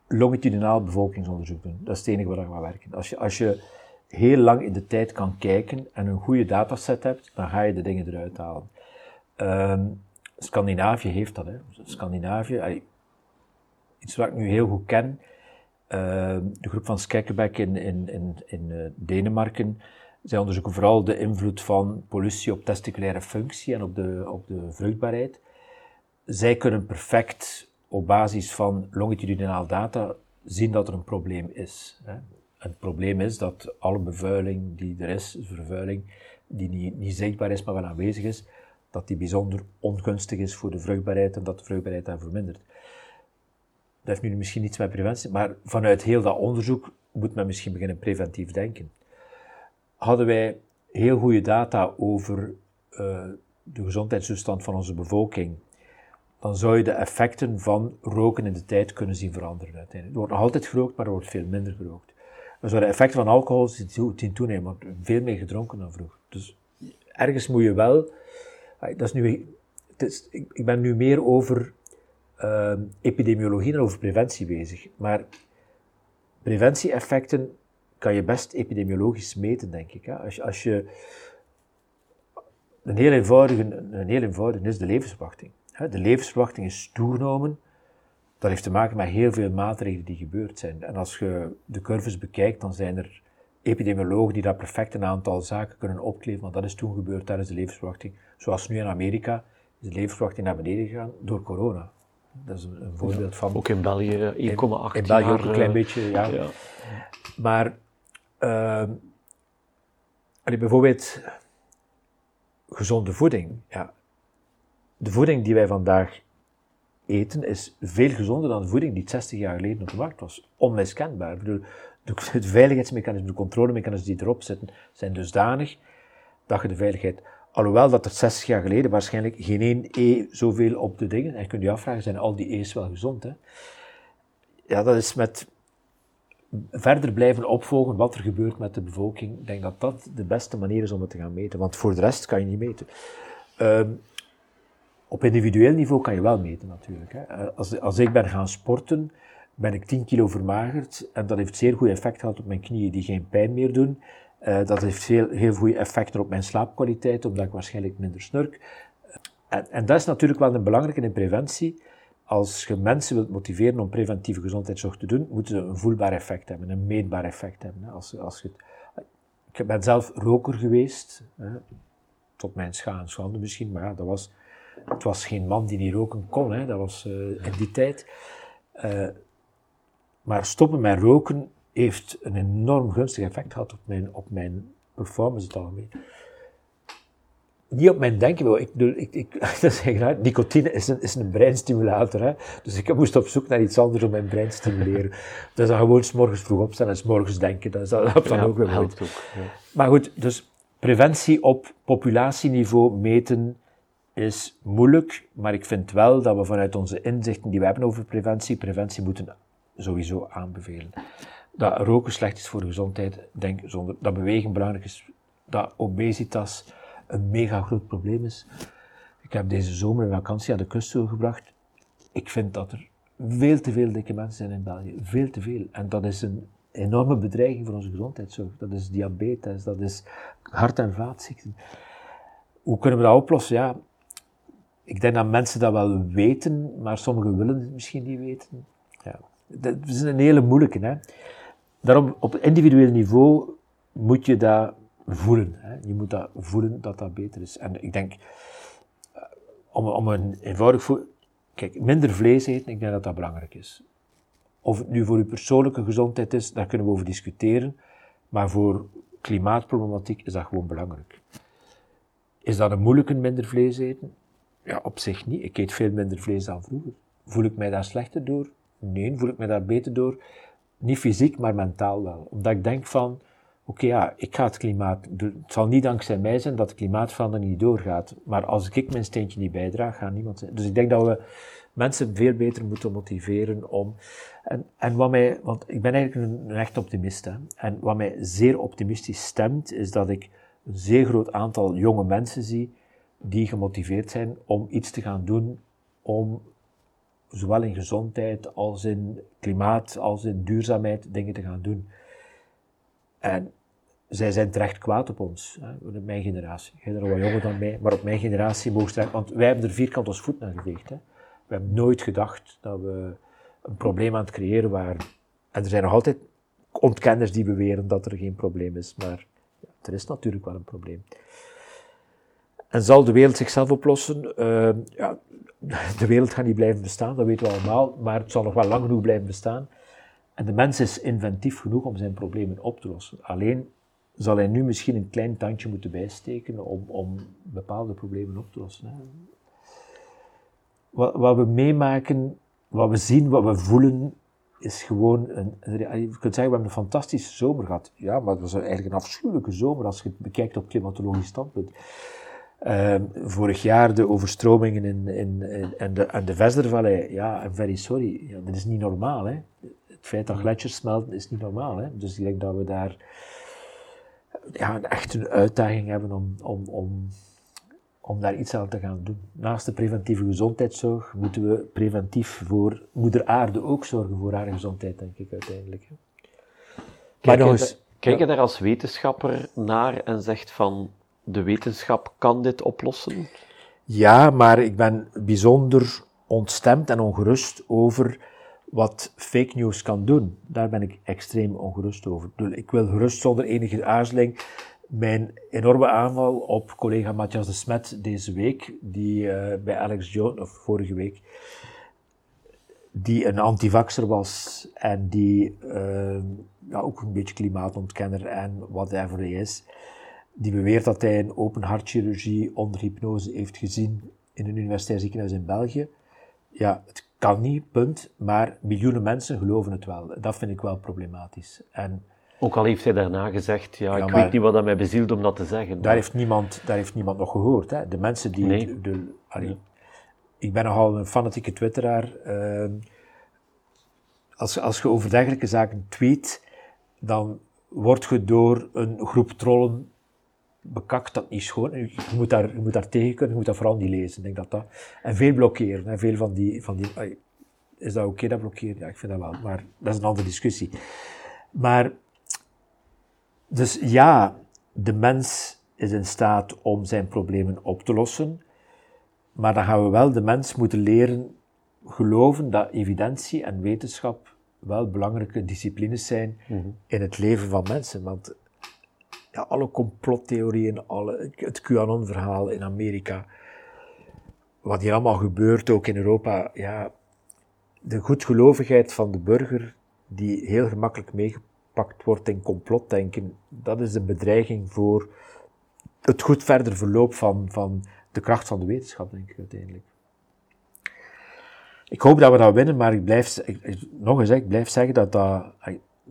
longitudinaal bevolkingsonderzoek doen. Dat is het enige waar je gaat werken. Als je, als je heel lang in de tijd kan kijken en een goede dataset hebt, dan ga je de dingen eruit halen. Um, Scandinavië heeft dat. Hè. Scandinavië, iets wat ik nu heel goed ken, uh, de groep van Skekkebeck in, in, in, in uh, Denemarken, zij onderzoeken vooral de invloed van pollutie op testiculaire functie en op de, op de vruchtbaarheid. Zij kunnen perfect op basis van longitudinaal data zien dat er een probleem is. Hè het probleem is dat alle bevuiling die er is, vervuiling die niet, niet zichtbaar is, maar wel aanwezig is, dat die bijzonder ongunstig is voor de vruchtbaarheid en dat de vruchtbaarheid daar vermindert. Dat heeft nu misschien niets met preventie, maar vanuit heel dat onderzoek moet men misschien beginnen preventief denken. Hadden wij heel goede data over uh, de gezondheidstoestand van onze bevolking, dan zou je de effecten van roken in de tijd kunnen zien veranderen uiteindelijk. Er wordt nog altijd gerookt, maar er wordt veel minder gerookt. Dus de effecten van alcohol zien toenemen, want veel meer gedronken dan vroeger. Dus ergens moet je wel, dat is nu, ik, ben nu meer over uh, epidemiologie dan over preventie bezig. Maar preventie-effecten kan je best epidemiologisch meten, denk ik. Hè? Als, als je een heel eenvoudige, een heel eenvoudige is de levensverwachting. De levensverwachting is toegenomen dat heeft te maken met heel veel maatregelen die gebeurd zijn. En als je de curves bekijkt, dan zijn er epidemiologen die daar perfect een aantal zaken kunnen opkleven, want dat is toen gebeurd, daar is de levensverwachting, zoals nu in Amerika, is de levensverwachting naar beneden gegaan door corona. Dat is een, voorbeeld van... Ook in België 1,8 In, in België ook een klein beetje, ja. ja. Maar, uh, bijvoorbeeld gezonde voeding. Ja. De voeding die wij vandaag eten is veel gezonder dan de voeding die 60 jaar geleden op de markt was. Onmiskenbaar. Ik bedoel, de veiligheidsmechanismen, de controlemechanismen die erop zitten, zijn dusdanig dat je de veiligheid... Alhoewel dat er 60 jaar geleden waarschijnlijk geen één E zoveel op de dingen... En je kunt je afvragen, zijn al die E's wel gezond? Hè? Ja, dat is met verder blijven opvolgen wat er gebeurt met de bevolking. Ik denk dat dat de beste manier is om het te gaan meten. Want voor de rest kan je niet meten. Um, op individueel niveau kan je wel meten natuurlijk. Hè. Eh, als, als ik ben gaan sporten, ben ik 10 kilo vermagerd en dat heeft zeer goed effect gehad op mijn knieën die geen pijn meer doen. Uh, dat heeft veel, heel goede effecten op mijn slaapkwaliteit, omdat ik waarschijnlijk minder snurk. En, en dat is natuurlijk wel een belangrijke in preventie. Als je mensen wilt motiveren om preventieve gezondheidszorg te doen, moeten ze een voelbaar effect hebben, een meetbaar effect hebben. Als, als ik ben zelf roker geweest, hè, tot mijn schande misschien, maar ja, dat was het was geen man die niet roken kon, hè. dat was uh, in die tijd. Uh, maar stoppen met roken heeft een enorm gunstig effect gehad op mijn, op mijn performance het algemeen. Niet op mijn denken, ik ik, ik, dat is eigenlijk, nicotine is een, is een breinstimulator, hè? dus ik moest op zoek naar iets anders om mijn brein te stimuleren. Dus dan gewoon s morgens vroeg opstaan en s morgens denken, dat, dat helpt dan ja, ook weer goed. Maar goed, dus preventie op populatieniveau meten, is moeilijk, maar ik vind wel dat we vanuit onze inzichten die we hebben over preventie, preventie moeten sowieso aanbevelen. Dat roken slecht is voor de gezondheid, denk zonder, dat bewegen belangrijk is, dat obesitas een mega groot probleem is. Ik heb deze zomer een vakantie aan de kust gebracht. Ik vind dat er veel te veel dikke mensen zijn in België. Veel te veel. En dat is een enorme bedreiging voor onze gezondheidszorg. Dat is diabetes, dat is hart- en vaatziekten. Hoe kunnen we dat oplossen? Ja, ik denk dat mensen dat wel weten, maar sommigen willen het misschien niet weten. Ja. Dat is een hele moeilijke. Hè? Daarom, op individueel niveau moet je dat voelen. Hè? Je moet dat voelen dat dat beter is. En ik denk, eh, om, om een eenvoudig voel... Kijk, minder vlees eten, ik denk dat dat belangrijk is. Of het nu voor uw persoonlijke gezondheid is, daar kunnen we over discussiëren. Maar voor klimaatproblematiek is dat gewoon belangrijk. Is dat een moeilijke minder vlees eten? Ja, op zich niet. Ik eet veel minder vlees dan vroeger. Voel ik mij daar slechter door? Nee. Voel ik mij daar beter door? Niet fysiek, maar mentaal wel. Omdat ik denk van, oké ja, ik ga het klimaat, het zal niet dankzij mij zijn dat de klimaatverandering niet doorgaat. Maar als ik mijn steentje niet bijdraag, gaat niemand zijn. Dus ik denk dat we mensen veel beter moeten motiveren om, en, en wat mij, want ik ben eigenlijk een, een echt optimist, hè. En wat mij zeer optimistisch stemt, is dat ik een zeer groot aantal jonge mensen zie die gemotiveerd zijn om iets te gaan doen om zowel in gezondheid als in klimaat als in duurzaamheid dingen te gaan doen. En zij zijn terecht kwaad op ons, hè, mijn generatie. Jij bent er wat jonger dan mij, maar op mijn generatie mogen ze want wij hebben er vierkant ons voet naar geveegd. Hè. We hebben nooit gedacht dat we een probleem aan het creëren waren. En er zijn nog altijd ontkenners die beweren dat er geen probleem is, maar er is natuurlijk wel een probleem. En zal de wereld zichzelf oplossen? Uh, ja, de wereld gaat niet blijven bestaan, dat weten we allemaal, maar het zal nog wel lang genoeg blijven bestaan. En de mens is inventief genoeg om zijn problemen op te lossen. Alleen zal hij nu misschien een klein tandje moeten bijsteken om, om bepaalde problemen op te lossen. Wat, wat, we meemaken, wat we zien, wat we voelen, is gewoon een, je kunt zeggen, we hebben een fantastische zomer gehad. Ja, maar het was eigenlijk een afschuwelijke zomer als je het bekijkt op klimatologisch standpunt. Uh, vorig jaar de overstromingen in, in, in, in de, en de Vestervallei, ja, I'm very sorry, ja, dat is niet normaal. Hè. Het feit dat gletsjers smelten is niet normaal. Hè. Dus ik denk dat we daar ja, echt een uitdaging hebben om, om, om, om daar iets aan te gaan doen. Naast de preventieve gezondheidszorg moeten we preventief voor moeder aarde ook zorgen voor haar gezondheid, denk ik uiteindelijk. Hè. Kijk, maar kijk je daar als wetenschapper naar en zegt van de wetenschap kan dit oplossen? Ja, maar ik ben bijzonder ontstemd en ongerust over Wat fake news kan doen, daar ben ik extreem ongerust over. Ik wil gerust zonder enige aarzeling mijn enorme aanval op collega Matthias de Smet deze week, die uh, bij Alex Jones, of vorige week, die een antivaxer was en die uh, ja, ook een beetje klimaatontkenner en whatever hij is, die beweert dat hij een open hartchirurgie onder hypnose heeft gezien in een universitair ziekenhuis in België. Ja, het kan niet, punt, maar miljoenen mensen geloven het wel. Dat vind ik wel problematisch. En ook al heeft hij daarna gezegd, ja, ik weet niet wat dat mij bezielt om dat te zeggen. Daar, heeft, niemand, daar heeft niemand nog gehoord. Hè. De mensen die... Nee. De, Ik ben nogal een fanatieke twitteraar. Uh, als, als je over dergelijke zaken tweet, dan word je door een groep trollen bekakt. Dat niet schoon. Je moet daar, je moet daar tegen kunnen, je moet dat vooral niet lezen. Ik denk dat dat... En veel blokkeren. Hè. Veel van die... Van die is dat oké, dat blokkeren? Ja, ik vind dat wel. Maar dat is een andere discussie. Maar dus ja, de mens is in staat om zijn problemen op te lossen, maar dan gaan we wel de mens moeten leren geloven dat evidentie en wetenschap wel belangrijke disciplines zijn mhm. in het leven van mensen. Want alle complottheorieën, alle, het QAnon-verhaal in Amerika, wat hier allemaal gebeurt, ook in Europa, ja, de goedgelovigheid van de burger, die heel gemakkelijk meegepakt gepakt wordt in complotdenken, dat is een bedreiging voor het goed verder verloop van, van de kracht van de wetenschap, denk ik uiteindelijk. Ik hoop dat we dat winnen, maar ik blijf, nog eens, ik blijf zeggen dat dat,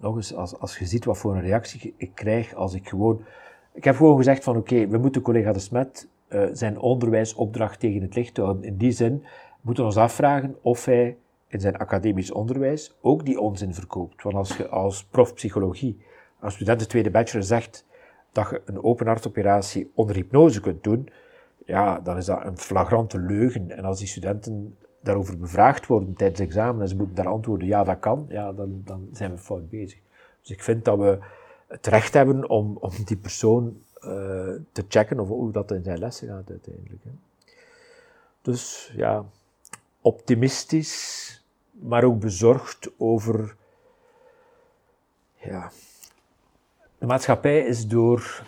nog eens, als, als je ziet wat voor een reactie ik krijg als ik gewoon, ik heb gewoon gezegd van oké, we moeten collega De Smet uh, zijn onderwijsopdracht tegen het licht houden. In die zin moeten we ons afvragen of hij in zijn academisch onderwijs ook die onzin verkoopt. Want als je als prof psychologie, als student de tweede bachelor zegt dat je een open hartoperatie onder hypnose kunt doen, ja, dan is dat een flagrante leugen. En als die studenten daarover bevraagd worden tijdens examen en ze moeten daar antwoorden, ja, dat kan, ja, dan, dan zijn we fout bezig. Dus ik vind dat we het recht hebben om, om die persoon uh, te checken of hoe dat in zijn lessen gaat uiteindelijk. Dus ja, optimistisch, maar ook bezorgd over. Ja. De maatschappij is door.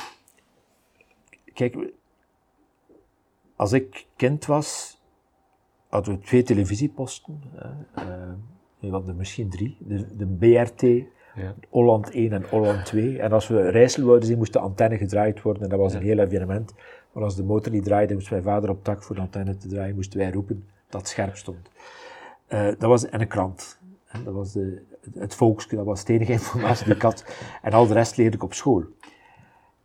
Kijk, als ik kind was, hadden we twee televisieposten. Uh, we hadden er misschien drie. De, de BRT, ja. Holland 1 en Holland 2. En als we Rijssel wilden zien, moest de antenne gedraaid worden. En dat was een heel evenement. Maar als de motor niet draaide, moest mijn vader op tak voor de antenne te draaien, moesten wij roepen dat het scherp stond. Uh, dat was, en een krant. Dat was de, het volksje, dat was de enige informatie die ik had. En al de rest leerde ik op school.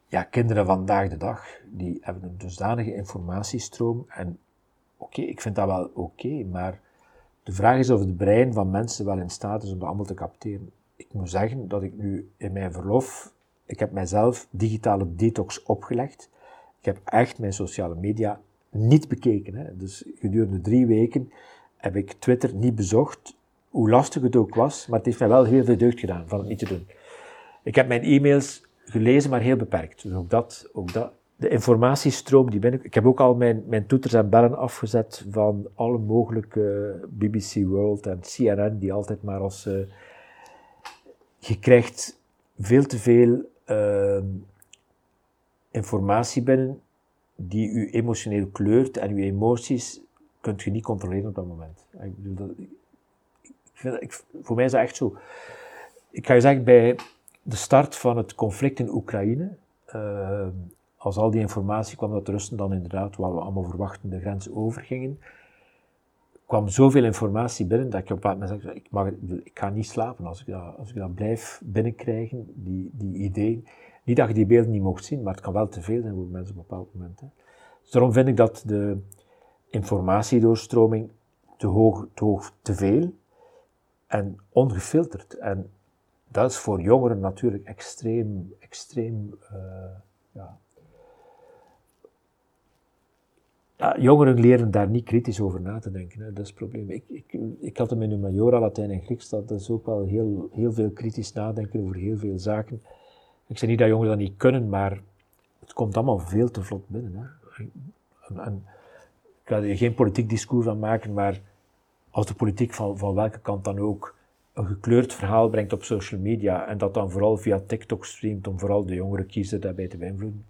Ja, kinderen vandaag de dag, die hebben een dusdanige informatiestroom. En oké, ik vind dat wel oké, maar de vraag is of het brein van mensen wel in staat is om dat allemaal te capteren. Ik moet zeggen dat ik nu in mijn verlof, ik heb mijzelf digitale detox opgelegd. Ik heb echt mijn sociale media niet bekeken. Hè. Dus gedurende drie weken heb ik Twitter niet bezocht, hoe lastig het ook was, maar het heeft mij wel heel veel deugd gedaan van het niet te doen. Ik heb mijn e-mails gelezen, maar heel beperkt. Dus ook dat, ook dat. De informatiestroom die binnen... Ik heb ook al mijn, mijn toeters en bellen afgezet van alle mogelijke BBC World en CNN, die altijd maar als... Uh, je krijgt veel te veel uh, informatie binnen die u emotioneel kleurt en uw emoties kunt je niet controleren op dat moment. Ik bedoel, dat, ik vind, voor mij is dat echt zo. Ik ga je zeggen, bij de start van het conflict in Oekraïne, uh, als al die informatie kwam dat Russen dan inderdaad, wat we allemaal verwachten, de grens overgingen, kwam zoveel informatie binnen dat ik op een moment zei, ik, mag, ik ga niet slapen als ik dat, als ik dat blijf binnenkrijgen, die, die ideeën. Niet dat je die beelden niet mocht zien, maar het kan wel te veel zijn voor mensen op een bepaald moment. Dus daarom vind ik dat de, informatiedoorstroming te hoog, te hoog, te veel en ongefilterd. En dat is voor jongeren natuurlijk extreem, extreem, uh, ja. Ja. Jongeren leren daar niet kritisch over na te denken, hè. dat is het probleem. Ik, ik, ik had hem in de Majora, Latijn en Grieks, dat is ook wel heel, heel veel kritisch nadenken over heel veel zaken. Ik zeg niet dat jongeren dat niet kunnen, maar het komt allemaal veel te vlot binnen. Hè. En, en, ik ga er geen politiek discours van maken, maar als de politiek van, van welke kant dan ook een gekleurd verhaal brengt op social media en dat dan vooral via TikTok streamt om vooral de jongere kiezer daarbij te beïnvloeden.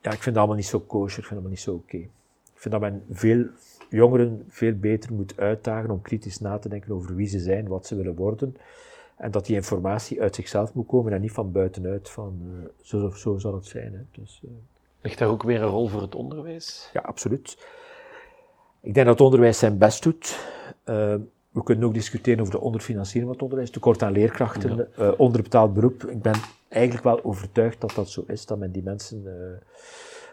Ja, ik vind dat allemaal niet zo kosher, ik vind dat allemaal niet zo oké. Ik vind dat men veel jongeren veel beter moet uitdagen om kritisch na te denken over wie ze zijn, wat ze willen worden. En dat die informatie uit zichzelf moet komen en niet van buitenuit, van uh, zo of zo zal het zijn. Hè. Dus, uh, Ligt daar ook weer een rol voor het onderwijs? Ja, absoluut. Ik denk dat het onderwijs zijn best doet. Uh, we kunnen ook discussiëren over de onderfinanciering van het onderwijs, tekort aan leerkrachten, ja. onderbetaald beroep. Ik ben eigenlijk wel overtuigd dat dat zo is, dat men die mensen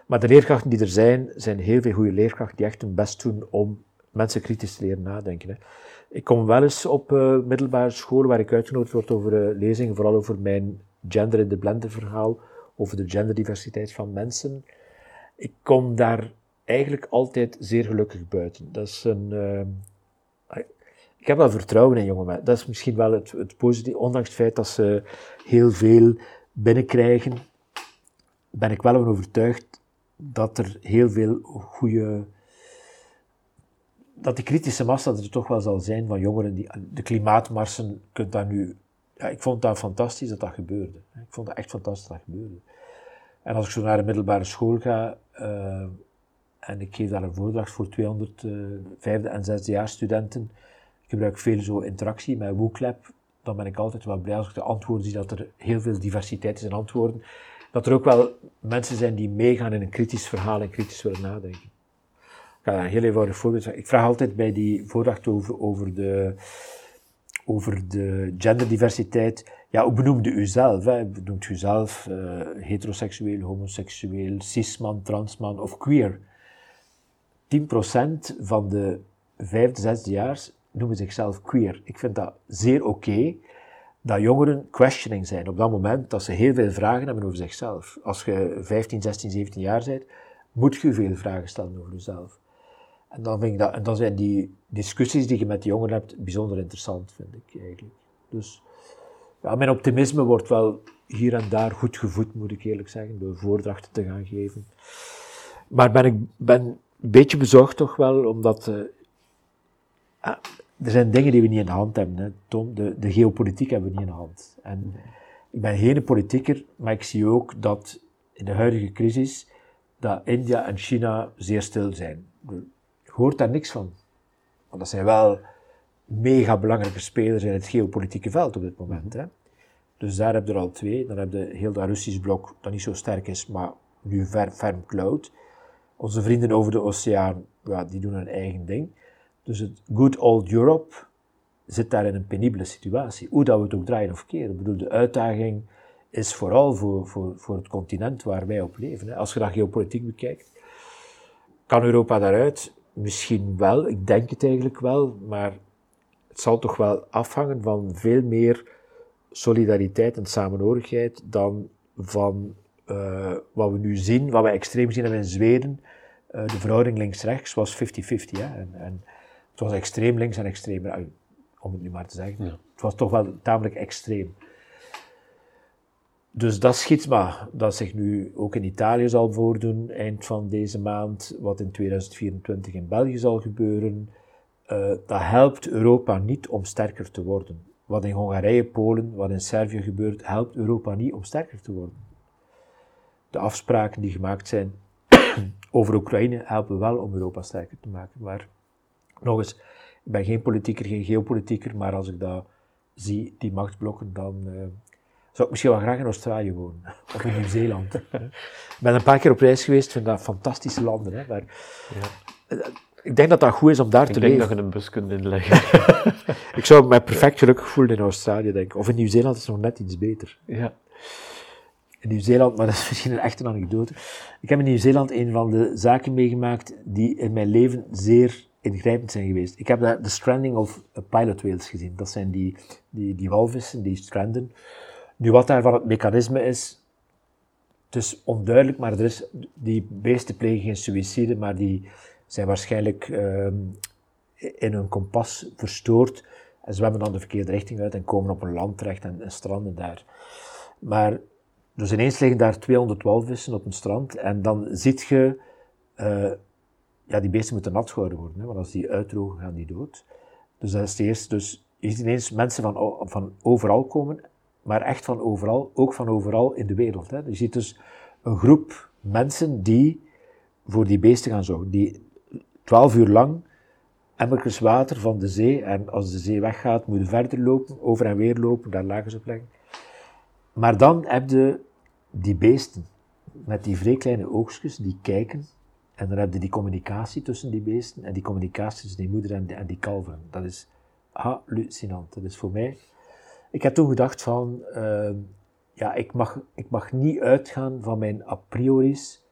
maar de leerkrachten die er zijn, zijn heel veel goede leerkrachten die echt hun best doen om mensen kritisch te leren nadenken. Hè. Ik kom wel eens op uh, middelbare scholen waar ik uitgenodigd word over uh, lezingen, vooral over mijn gender in de blender verhaal, over de genderdiversiteit van mensen. Ik kom daar eigenlijk altijd zeer gelukkig buiten. Dat is een, ik heb wel vertrouwen in jonge mensen. Dat is misschien wel het, het positieve, ondanks het feit dat ze heel veel binnenkrijgen, ben ik wel van overtuigd dat er heel veel goede. dat die kritische massa er toch wel zal zijn van jongeren die. de klimaatmarsen, kunt dat nu. Ja, ik vond dat fantastisch dat dat gebeurde. Ik vond dat echt fantastisch dat dat gebeurde. En als ik zo naar de middelbare school ga. Uh, en ik geef daar een voordracht voor 200 uh, vijfde en zesde jaar studenten. Ik gebruik veel zo interactie met WooClap. Dan ben ik altijd wel blij als ik de antwoorden zie dat er heel veel diversiteit is in antwoorden dat er ook wel mensen zijn die meegaan in een kritisch verhaal en kritisch willen nadenken. Ik ga een heel eenvoudig voorbeeld. Ik vraag altijd bij die voordracht over, over, de, over de genderdiversiteit. Ja, hoe benoemde u zelf? Hè? Benoemt u zelf uh, heteroseksueel, homoseksueel, cisman, transman of queer? 10% van de vijfde, zesde jaar noemen zichzelf queer. Ik vind dat zeer oké. Dat jongeren questioning zijn op dat moment dat ze heel veel vragen hebben over zichzelf. Als je 15, 16, 17 jaar bent, moet je veel vragen stellen over jezelf. En dan, vind ik dat, en dan zijn die discussies die je met de jongeren hebt bijzonder interessant, vind ik eigenlijk. Dus ja, mijn optimisme wordt wel hier en daar goed gevoed, moet ik eerlijk zeggen, door voordrachten te gaan geven. Maar ben ik ben een beetje bezorgd toch wel, omdat uh, er zijn dingen die we niet in de hand hebben, hè, Tom. De, de geopolitiek hebben we niet in de hand. En ik ben geen politieker, maar ik zie ook dat in de huidige crisis, dat India en China zeer stil zijn. Je hoort daar niks van. Want dat zijn wel mega belangrijke spelers in het geopolitieke veld op dit moment. Hè. Dus daar heb je er al twee. Dan heb je heel dat Russisch blok, dat niet zo sterk is, maar nu ver, ferm cloud. Onze vrienden over de oceaan, ja, die doen hun eigen ding. Dus het good old Europe zit daar in een penibele situatie. Hoe dat we het ook draaien of keren. Ik bedoel, de uitdaging is vooral voor, voor, voor het continent waar wij op leven. Als je dat geopolitiek bekijkt, kan Europa daaruit? Misschien wel, ik denk het eigenlijk wel, maar het zal toch wel afhangen van veel meer solidariteit en samenhorigheid dan van uh, wat we nu zien, wat we extreem zien in Zweden. Uh, de verhouding links-rechts was 50-50. En, en het was extreem links en extreem rechts, om het nu maar te zeggen. Het was toch wel tamelijk extreem. Dus dat schitsma dat zich nu ook in Italië zal voordoen, eind van deze maand, wat in 2024 in België zal gebeuren, uh, dat helpt Europa niet om sterker te worden. Wat in Hongarije, Polen, wat in Servië gebeurt, helpt Europa niet om sterker te worden. De afspraken die gemaakt zijn over Oekraïne helpen wel om Europa sterker te maken, maar nog eens, ik ben geen politieker, geen geopolitieker, maar als ik dat zie, die machtsblokken, dan uh, zou ik misschien wel graag in Australië wonen. Of in Nieuw-Zeeland. ik ben een paar keer op reis geweest, vind dat fantastische landen. Hè, maar, ja. Eh, ik denk dat dat goed is om daar te leven. Ik denk dat je een bus kunt inleggen. ik zou me perfect gelukkig voelen in Australië, denk ik. Of in Nieuw-Zeeland is het nog net iets beter. Ja. In Nieuw-Zeeland, maar dat is misschien een echte anekdote. Ik heb in Nieuw-Zeeland een van de zaken meegemaakt die in mijn leven zeer ingrijpend zijn geweest. Ik heb de stranding of pilot whales gezien. Dat zijn die, die, die walvissen die stranden. Nu, wat daarvan het mechanisme is, het is onduidelijk, maar er is, die beesten plegen geen suïcide, maar die zijn waarschijnlijk uh, in hun kompas verstoord en zwemmen dan de verkeerde richting uit en komen op een land terecht en, en stranden daar. Maar, dus ineens liggen daar 200 walvissen op een strand en dan ziet je uh, ja, die beesten moeten nat gehouden worden, hè, want als die uitdrogen, gaan die dood. Dus dat is het eerste. Dus je ziet ineens mensen van, van overal komen, maar echt van overal, ook van overal in de wereld. Hè. Je ziet dus een groep mensen die voor die beesten gaan zorgen, die twaalf uur lang emmertjes water van de zee, en als de zee weggaat, moeten verder lopen, over en weer lopen, daar lagen ze op leggen. Maar dan heb je die beesten, met die vrij kleine oogstjes, die kijken, en dan heb je die communicatie tussen die beesten, en die communicatie tussen die moeder en die, en die kalveren. Dat is hallucinant. Dat is voor mij... Ik heb toen gedacht van, uh, ja, ik mag, ik mag niet uitgaan van mijn a priori's,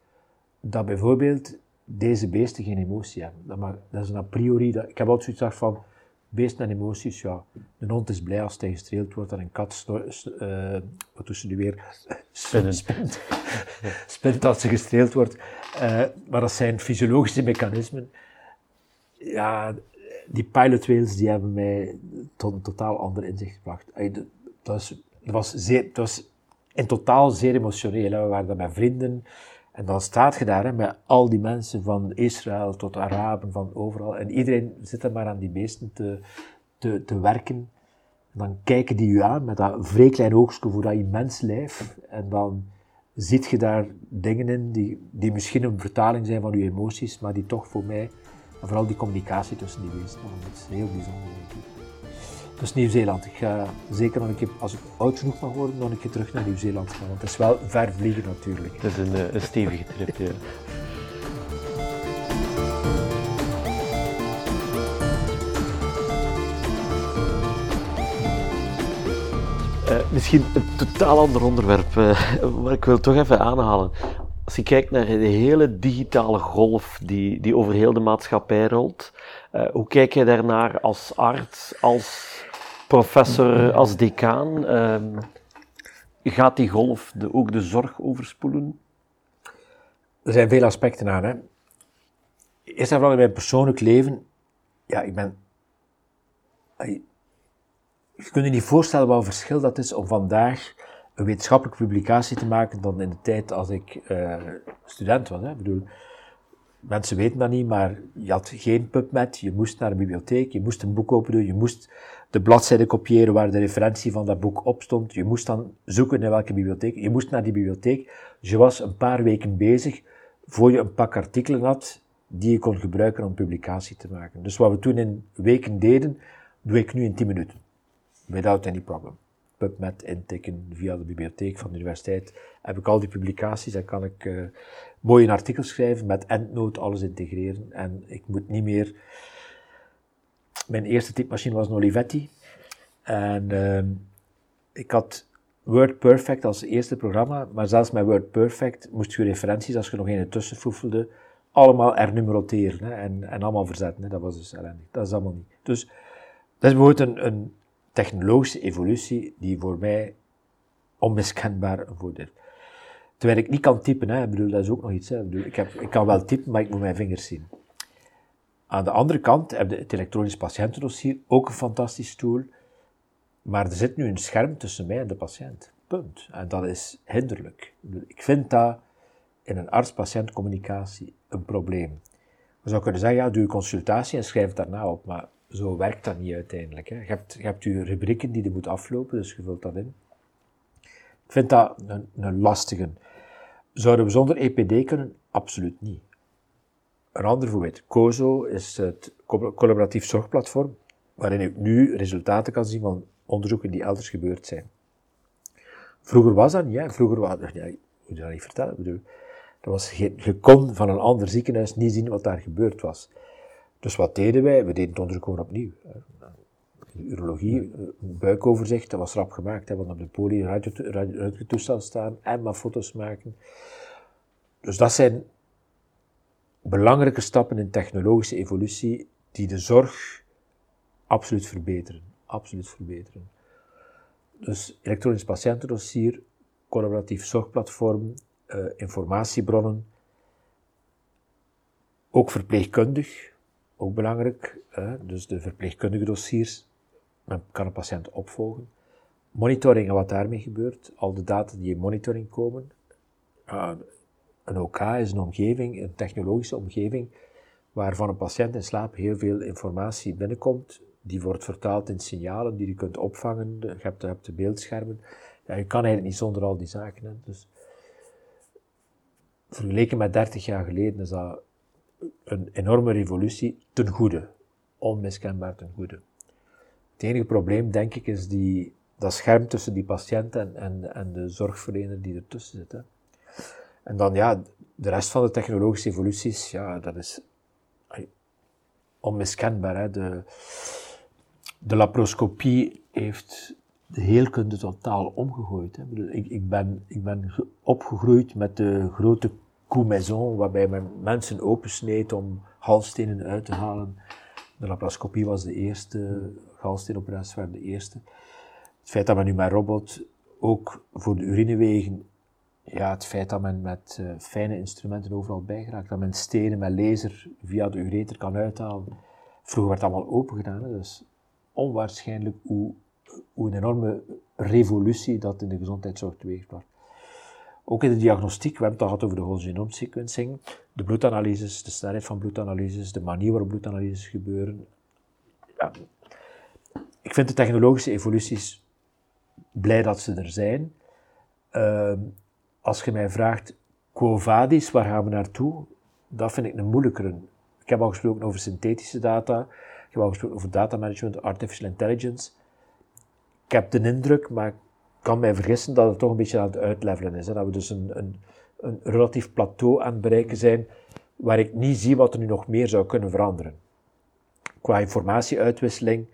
dat bijvoorbeeld deze beesten geen emotie hebben. Dat, mag, dat is een a priori. Dat, ik heb altijd zoiets van, beesten en emoties, ja. Een hond is blij als hij gestreeld wordt en een kat, uh, wat ze nu weer? Spinnen. Spint, spint als ze gestreeld wordt. Uh, maar dat zijn fysiologische mechanismen. Ja, die pilot whales die hebben mij tot een totaal ander inzicht gebracht. Dat, was, dat, was zeer, dat was in totaal zeer emotioneel. Hè. We waren daar met vrienden. En dan staat je daar hè, met al die mensen van Israël tot Araben, van overal. En iedereen zit er maar aan die beesten te, te, te werken. En dan kijken die u aan met dat vrij klein oogstje voor dat immens lijf. En dan ziet je daar dingen in die, die misschien een vertaling zijn van uw emoties, maar die toch voor mij, en vooral die communicatie tussen die beesten, dat is heel bijzonder. Denk ik. Dus Nieuw-Zeeland. Ik ga zeker nog een keer, als ik oud genoeg mag worden, nog een keer terug naar Nieuw-Zeeland gaan. Want het is wel ver vliegen natuurlijk. Het is een, eh, een stevige trip, ja. Uh, misschien een totaal ander onderwerp, uh, maar ik wil toch even aanhalen. Als je kijkt naar de hele digitale golf die, die over heel de maatschappij rolt, uh, hoe kijk je daarnaar als arts, als professor, als decaan? Uh, gaat die golf de, ook de zorg overspoelen? Er zijn veel aspecten aan. Hè. Eerst en vooral in mijn persoonlijk leven, ja, ik ben. Je kunt je niet voorstellen wat een verschil dat is om vandaag een wetenschappelijke publicatie te maken dan in de tijd als ik uh, student was. Hè. Bedoel, mensen weten dat niet, maar je had geen PubMed, je moest naar de bibliotheek, je moest een boek open doen, je moest de bladzijde kopiëren waar de referentie van dat boek op stond, je moest dan zoeken in welke bibliotheek, je moest naar die bibliotheek. Dus je was een paar weken bezig voor je een pak artikelen had die je kon gebruiken om publicatie te maken. Dus wat we toen in weken deden, doe ik nu in 10 minuten. Without any problem. PubMed intikken via de bibliotheek van de universiteit. Heb ik al die publicaties en kan ik uh, mooi een artikel schrijven met EndNote, alles integreren. En ik moet niet meer... Mijn eerste typemachine was een Olivetti. En uh, ik had WordPerfect als eerste programma, maar zelfs met WordPerfect moest je referenties, als je nog een tussen foefelde, allemaal hernumeroteren hè, en, en allemaal verzetten. Hè. Dat was dus ellendig. Dat is allemaal niet. Dus dat is bijvoorbeeld een, een technologische evolutie die voor mij onmiskenbaar een voordeel. Terwijl ik niet kan typen, hè. Ik bedoel, dat is ook nog iets. Hè. Ik, bedoel, ik, heb, ik kan wel typen, maar ik moet mijn vingers zien. Aan de andere kant heb je het elektronisch patiëntendossier, ook een fantastisch tool, maar er zit nu een scherm tussen mij en de patiënt. Punt. En dat is hinderlijk. Ik vind dat in een arts-patiënt communicatie een probleem. We zouden kunnen zeggen, ja, doe je consultatie en schrijf het daarna op, maar zo werkt dat niet uiteindelijk. Hè. Je, hebt, je hebt je rubrieken die je moet aflopen, dus je vult dat in. Ik vind dat een, een lastige. Zouden we zonder EPD kunnen? Absoluut niet. Een ander voorbeeld. COSO is het collaboratief zorgplatform, waarin ik nu resultaten kan zien van onderzoeken die elders gebeurd zijn. Vroeger was dat niet, hè. Vroeger was ja, ik moet je dat niet vertellen. Bedoel, dat was, je kon van een ander ziekenhuis niet zien wat daar gebeurd was. Dus wat deden wij? We deden het onderzoek gewoon opnieuw. De urologie, een buikoverzicht, dat was rap gemaakt. Hè, want op de poli toestel staan en maar foto's maken. Dus dat zijn belangrijke stappen in technologische evolutie die de zorg absoluut verbeteren. Absoluut verbeteren. Dus elektronisch patiëntendossier, collaboratief zorgplatform, uh, informatiebronnen, ook verpleegkundig, ook belangrijk. Hè? Dus de verpleegkundige dossiers, men kan een patiënt opvolgen. Monitoring en wat daarmee gebeurt, al de data die in monitoring komen. Een OK is een omgeving, een technologische omgeving, waarvan een patiënt in slaap heel veel informatie binnenkomt, die wordt vertaald in signalen die je kunt opvangen. Je hebt, hebt de beeldschermen. Ja, je kan eigenlijk niet zonder al die zaken. Hè. Dus, vergeleken met 30 jaar geleden is dat een enorme revolutie ten goede. Onmiskenbaar ten goede. Het enige probleem, denk ik, is die, dat scherm tussen die patiënt en, en, en de zorgverlener die ertussen zit. Hè. En dan ja, de rest van de technologische evoluties, ja, dat is onmiskenbaar. De, de laparoscopie heeft de heelkunde totaal omgegooid. Hè. Ik, ik, ben, ik ben opgegroeid met de grote coup waarbij men mensen opensneed om halstenen uit te halen. De laparoscopie was de eerste, galsteenoperaties waren de eerste. Het feit dat men nu met robot ook voor de urinewegen, ja, het feit dat men met uh, fijne instrumenten overal bijgeraakt, dat men stenen met laser via de ureter kan uithalen. Vroeger werd het allemaal open gedaan, dus onwaarschijnlijk hoe, hoe een enorme revolutie dat in de gezondheidszorg teweegbracht. Ook in de diagnostiek, we hebben het al gehad over de whole genome sequencing, de bloedanalyses, de snelheid van bloedanalyses, de manier waarop bloedanalyses gebeuren. Ja, ik vind de technologische evoluties blij dat ze er zijn. Uh, als je mij vraagt, quo vadis, waar gaan we naartoe? Dat vind ik een moeilijkere. Ik heb al gesproken over synthetische data, ik heb al gesproken over data management, artificial intelligence. Ik heb de indruk, maar kan mij vergissen, dat het toch een beetje aan het uitlevelen is. Hè? Dat we dus een, een, een relatief plateau aan het bereiken zijn, waar ik niet zie wat er nu nog meer zou kunnen veranderen. Qua informatieuitwisseling,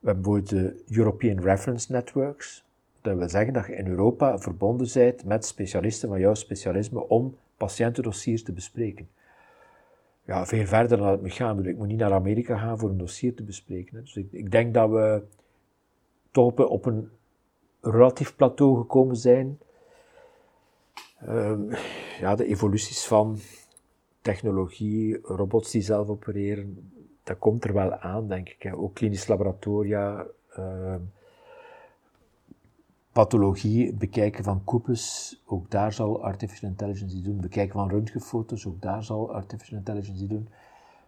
we hebben bijvoorbeeld de European Reference Networks. Dat wil zeggen dat je in Europa verbonden bent met specialisten van jouw specialisme om patiëntendossiers te bespreken. Ja, veel verder dan het moet gaan. Ik moet niet naar Amerika gaan voor een dossier te bespreken. Dus ik, ik denk dat we toch op een relatief plateau gekomen zijn. Um, ja, de evoluties van technologie, robots die zelf opereren, dat komt er wel aan, denk ik. Hè. Ook klinisch laboratoria, uh, pathologie, bekijken van koepels, ook daar zal artificial intelligence doen. Bekijken van röntgenfoto's, ook daar zal artificial intelligence doen.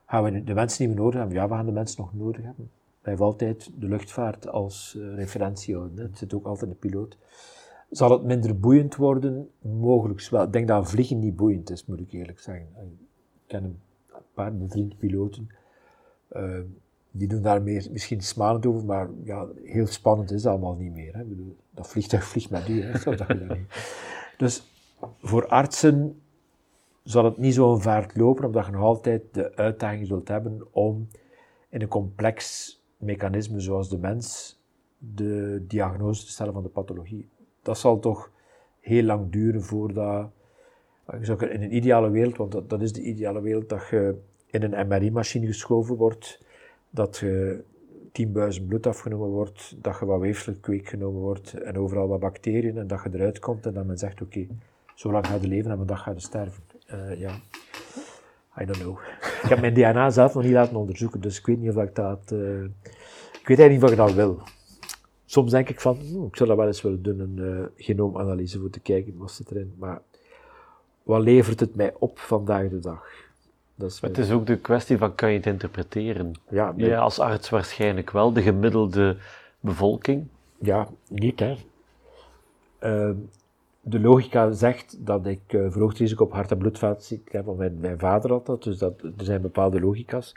Gaan we de mensen niet meer nodig hebben? Ja, we gaan de mensen nog nodig hebben. Blijf altijd de luchtvaart als uh, referentie houden. Het zit ook altijd de piloot. Zal het minder boeiend worden? Mogelijk wel. Ik denk dat vliegen niet boeiend is, moet ik eerlijk zeggen. Ik ken een paar bevriende piloten uh, die doen daar meer, misschien smalend over, maar ja, heel spannend is het allemaal niet meer. Hè. bedoel, dat vliegtuig vliegt met u, hè, dat niet. Dus voor artsen zal het niet zo'n vaart lopen, omdat je nog altijd de uitdaging zult hebben om in een complex mechanisme zoals de mens de diagnose te stellen van de pathologie. Dat zal toch heel lang duren voordat, in een ideale wereld, want dat, dat is de ideale wereld, dat je in een MRI-machine geschoven wordt, dat je 10.000 bloed afgenomen wordt, dat je wat weefselkweek genomen wordt en overal wat bacteriën en dat je eruit komt en dat men zegt, oké, zo lang ga je leven en een dag ga je sterven. Uh, ja, I don't know. Ik heb mijn DNA zelf nog niet laten onderzoeken, dus ik weet niet of ik dat... Uh, ik weet eigenlijk niet of ik dat wil. Soms denk ik van, hm, ik zou dat wel eens willen doen, een uh, genoomanalyse voor te kijken, wat zit erin. Maar wat levert het mij op vandaag de dag? Dat het is ook de kwestie van, kan je het interpreteren? Ja, ja, als arts waarschijnlijk wel, de gemiddelde bevolking? Ja, niet hè. Uh, de logica zegt dat ik uh, verhoogd risico op hart- en bloedvaatziekten heb, want mijn, mijn, vader had dat, dus dat, er zijn bepaalde logica's.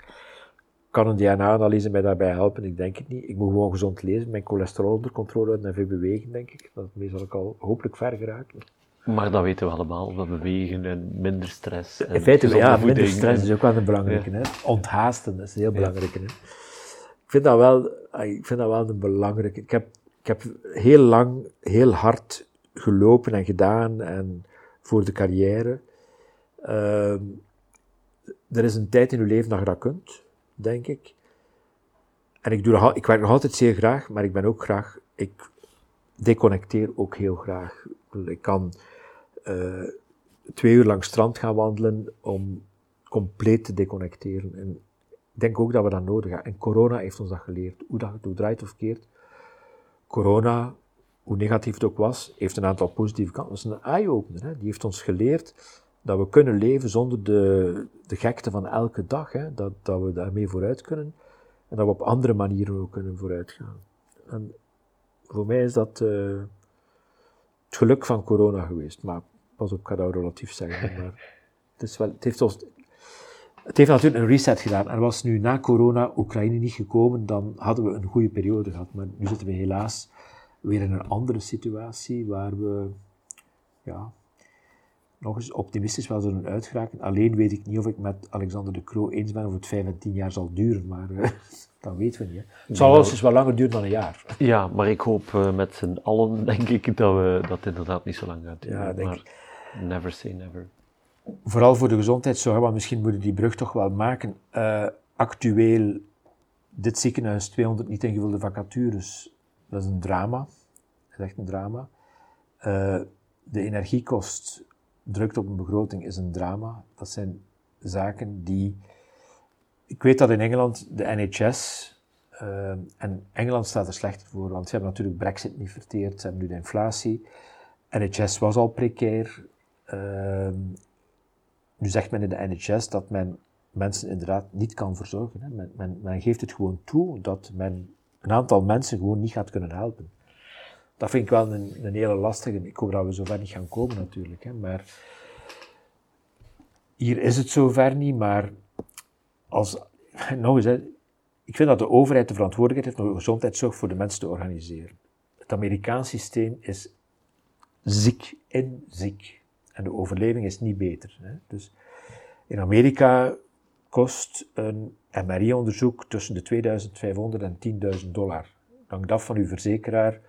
Kan een DNA-analyse mij daarbij helpen? Ik denk het niet. Ik moet gewoon gezond lezen, mijn cholesterol onder controle houden en veel bewegen, denk ik. Daarmee zal ik al hopelijk ver geraken. Maar dat weten we allemaal, dat bewegen en minder stress. In feite, ja, minder stress is ook wel een belangrijke. Hè? Onthaasten, dat is een heel belangrijk. Hè? Ik vind dat wel, ik vind dat wel een belangrijke. Ik heb, ik heb heel lang, heel hard gelopen en gedaan en voor de carrière. Uh, er is een tijd in uw leven dat je dat kunt, denk ik. En ik, doe ik werk nog altijd zeer graag, maar ik ben ook graag, ik deconnecteer ook heel graag. Ik kan uh, twee uur lang strand gaan wandelen om compleet te deconnecteren. En ik denk ook dat we dat nodig hebben. En corona heeft ons dat geleerd. Hoe dat het draait of keert. Corona hoe negatief het ook was, heeft een aantal positieve kanten. Dat is een eye-opener. Die heeft ons geleerd dat we kunnen leven zonder de, de gekte van elke dag. Hè? Dat, dat we daarmee vooruit kunnen. En dat we op andere manieren ook kunnen vooruitgaan. En voor mij is dat uh, het geluk van corona geweest. Maar pas op, ik ga dat relatief zeggen. Maar het, is wel, het, heeft ons, het heeft natuurlijk een reset gedaan. En was nu na corona Oekraïne niet gekomen, dan hadden we een goede periode gehad. Maar nu zitten we helaas weer in een andere situatie waar we ja, nog eens optimistisch wel zullen uitgeraken. Alleen weet ik niet of ik met Alexander de Croo eens ben of het vijf en tien jaar zal duren, maar uh, dat weten we niet. Het zal wel eens wel langer duren dan een jaar. Ja, maar ik hoop uh, met z'n allen, denk ik, dat, we, dat inderdaad niet zo lang gaat duren. Ja, denk maar ik. never say never. Vooral voor de gezondheidszorg, want misschien moeten we die brug toch wel maken. Uh, actueel, dit ziekenhuis, 200 niet ingevulde vacatures, dat is een drama. Dat is echt een drama. de energiekost drukt op een begroting is een drama. Dat zijn zaken die. Ik weet dat in Engeland de NHS. Uh, en Engeland staat er slechter voor, want ze hebben natuurlijk Brexit niet verteerd, ze hebben nu de inflatie. NHS was al precair. Uh, nu zegt men in de NHS dat men mensen inderdaad niet kan verzorgen. Hè. Men, men geeft het gewoon toe dat men een aantal mensen gewoon niet gaat kunnen helpen dat vind ik wel een, een hele lastige. Ik hoop dat we zover niet gaan komen natuurlijk. Hè, maar hier is het zover niet, maar als, nog eens, ik vind dat de overheid de verantwoordelijkheid heeft om gezondheidszorg voor de mensen te organiseren. Het Amerikaans systeem is ziek en ziek. En de overleving is niet beter. Hè. Dus in Amerika kost een MRI-onderzoek tussen de 2500 en 10.000 dollar. Dank dat van uw verzekeraar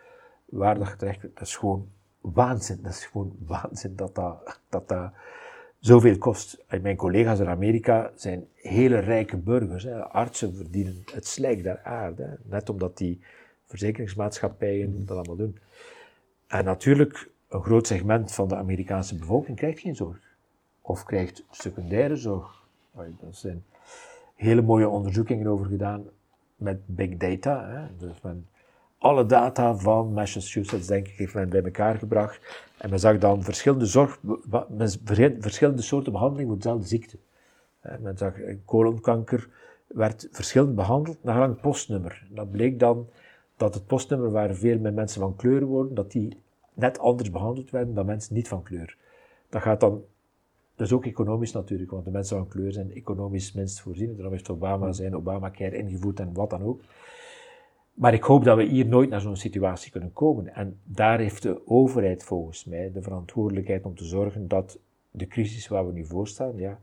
waar dat dat is gewoon waanzin. Dat is gewoon waanzin dat dat, dat, dat zoveel kost. Mijn collega's in Amerika zijn hele rijke burgers. Hè. Artsen verdienen het slijk der aarde. Net omdat die verzekeringsmaatschappijen dat allemaal doen. En natuurlijk, een groot segment van de Amerikaanse bevolking krijgt geen zorg. Of krijgt secundaire zorg. Daar zijn hele mooie onderzoekingen over gedaan met big data. Hè. Dus men alle data van Massachusetts, denk ik, heeft men bij elkaar gebracht. En men zag dan verschillende zorg, verschillende soorten behandeling voor dezelfde ziekte. Men zag colonkanker werd verschillend behandeld naar een postnummer. Dat bleek dan dat het postnummer waar veel meer mensen van kleur worden, dat die net anders behandeld werden dan mensen niet van kleur. Dat gaat dan, dat is ook economisch natuurlijk, want de mensen van kleur zijn economisch minst voorzien. Daarom heeft Obama zijn Obamacare ingevoerd en wat dan ook. Maar ik hoop dat we hier nooit naar zo'n situatie kunnen komen. En daar heeft de overheid volgens mij de verantwoordelijkheid om te zorgen dat de crisis waar we nu voor staan, ja,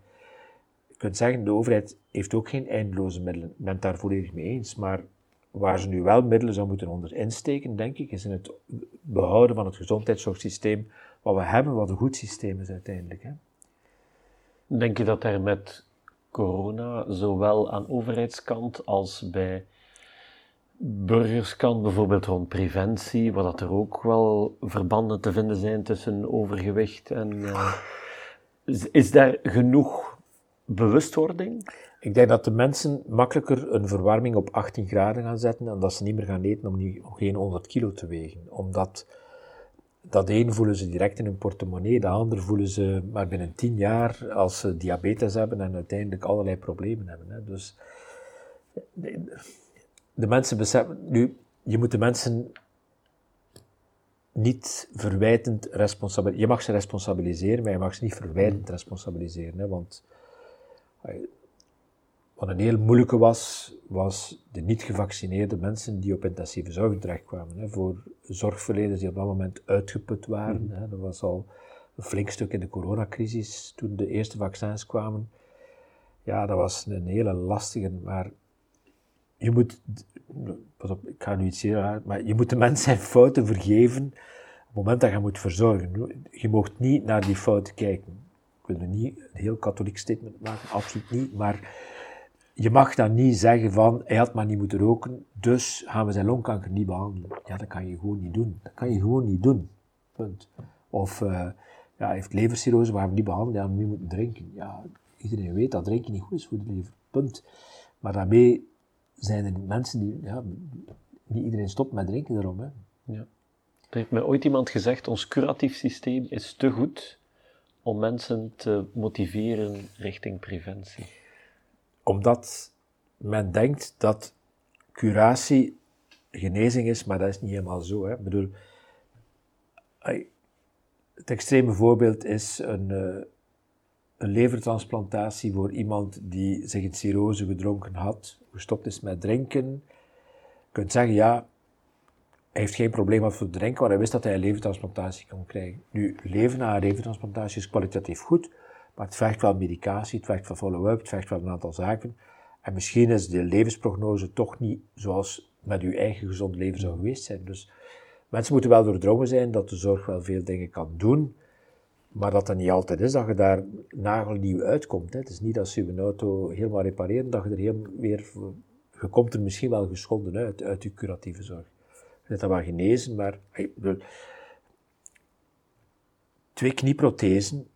je kunt zeggen, de overheid heeft ook geen eindeloze middelen. Ik ben het daar volledig mee eens. Maar waar ze nu wel middelen zou moeten onder insteken, denk ik, is in het behouden van het gezondheidszorgsysteem wat we hebben, wat een goed systeem is uiteindelijk. Hè. Denk je dat er met corona, zowel aan overheidskant als bij burgerskant, bijvoorbeeld rond preventie, waar dat er ook wel verbanden te vinden zijn tussen overgewicht en. Is, is daar genoeg bewustwording? Ik denk dat de mensen makkelijker een verwarming op 18 graden gaan zetten en dat ze niet meer gaan eten om, niet, om geen 100 kilo te wegen. Omdat dat een voelen ze direct in hun portemonnee, de ander voelen ze maar binnen 10 jaar als ze diabetes hebben en uiteindelijk allerlei problemen hebben. Hè. Dus de mensen beseffen, nu, je moet de mensen niet verwijtend responsabiliseren. Je mag ze responsabiliseren, maar je mag ze niet verwijtend mm. responsabiliseren. Hè, want wat een heel moeilijke was, was de niet gevaccineerde mensen die op intensieve zorg terechtkwamen. Hè, voor zorgverleners die op dat moment uitgeput waren. Mm. Hè, dat was al een flink stuk in de coronacrisis toen de eerste vaccins kwamen. Ja, dat was een hele lastige, maar je moet, pas op, ik ga nu iets zeggen, maar je moet de mensen zijn fouten vergeven op het moment dat je moet verzorgen. Je mocht niet naar die fouten kijken. Ik wil er niet een heel katholiek statement maken, absoluut niet, maar je mag dan niet zeggen van, hij had maar niet moeten roken, dus gaan we zijn longkanker niet behandelen. Ja, dat kan je gewoon niet doen. Dat kan je gewoon niet doen. Punt. Of, uh, ja, hij heeft levercirrose, we gaan hem niet behandelen, ja, we moeten drinken. Ja, iedereen weet dat drinken niet goed is voor de lever. Punt. Maar daarmee zijn er mensen die, ja, niet iedereen stopt met drinken daarom. Hè. Ja. Er heeft mij ooit iemand gezegd, ons curatief systeem is te goed om mensen te motiveren richting preventie. Omdat men denkt dat curatie genezing is, maar dat is niet helemaal zo. Hè. Ik bedoel, het extreme voorbeeld is een, uh, een levertransplantatie voor iemand die zich in cirrose gedronken had, gestopt is met drinken. Je kunt zeggen, ja, hij heeft geen probleem met voor drinken, want hij wist dat hij een levertransplantatie kon krijgen. Nu, leven na een levertransplantatie is kwalitatief goed, maar het vergt wel medicatie, het vergt wel follow-up, het vergt wel een aantal zaken. En misschien is de levensprognose toch niet zoals met uw eigen gezond leven zou geweest zijn. Dus mensen moeten wel doordrongen zijn dat de zorg wel veel dingen kan doen, maar dat dat niet altijd is dat je daar nagelnieuw uitkomt. Hè. Het is niet als je een auto helemaal repareren, dat je er heel weer, je komt er misschien wel geschonden uit, uit je curatieve zorg. Je bent dan wel genezen, maar twee knieprothesen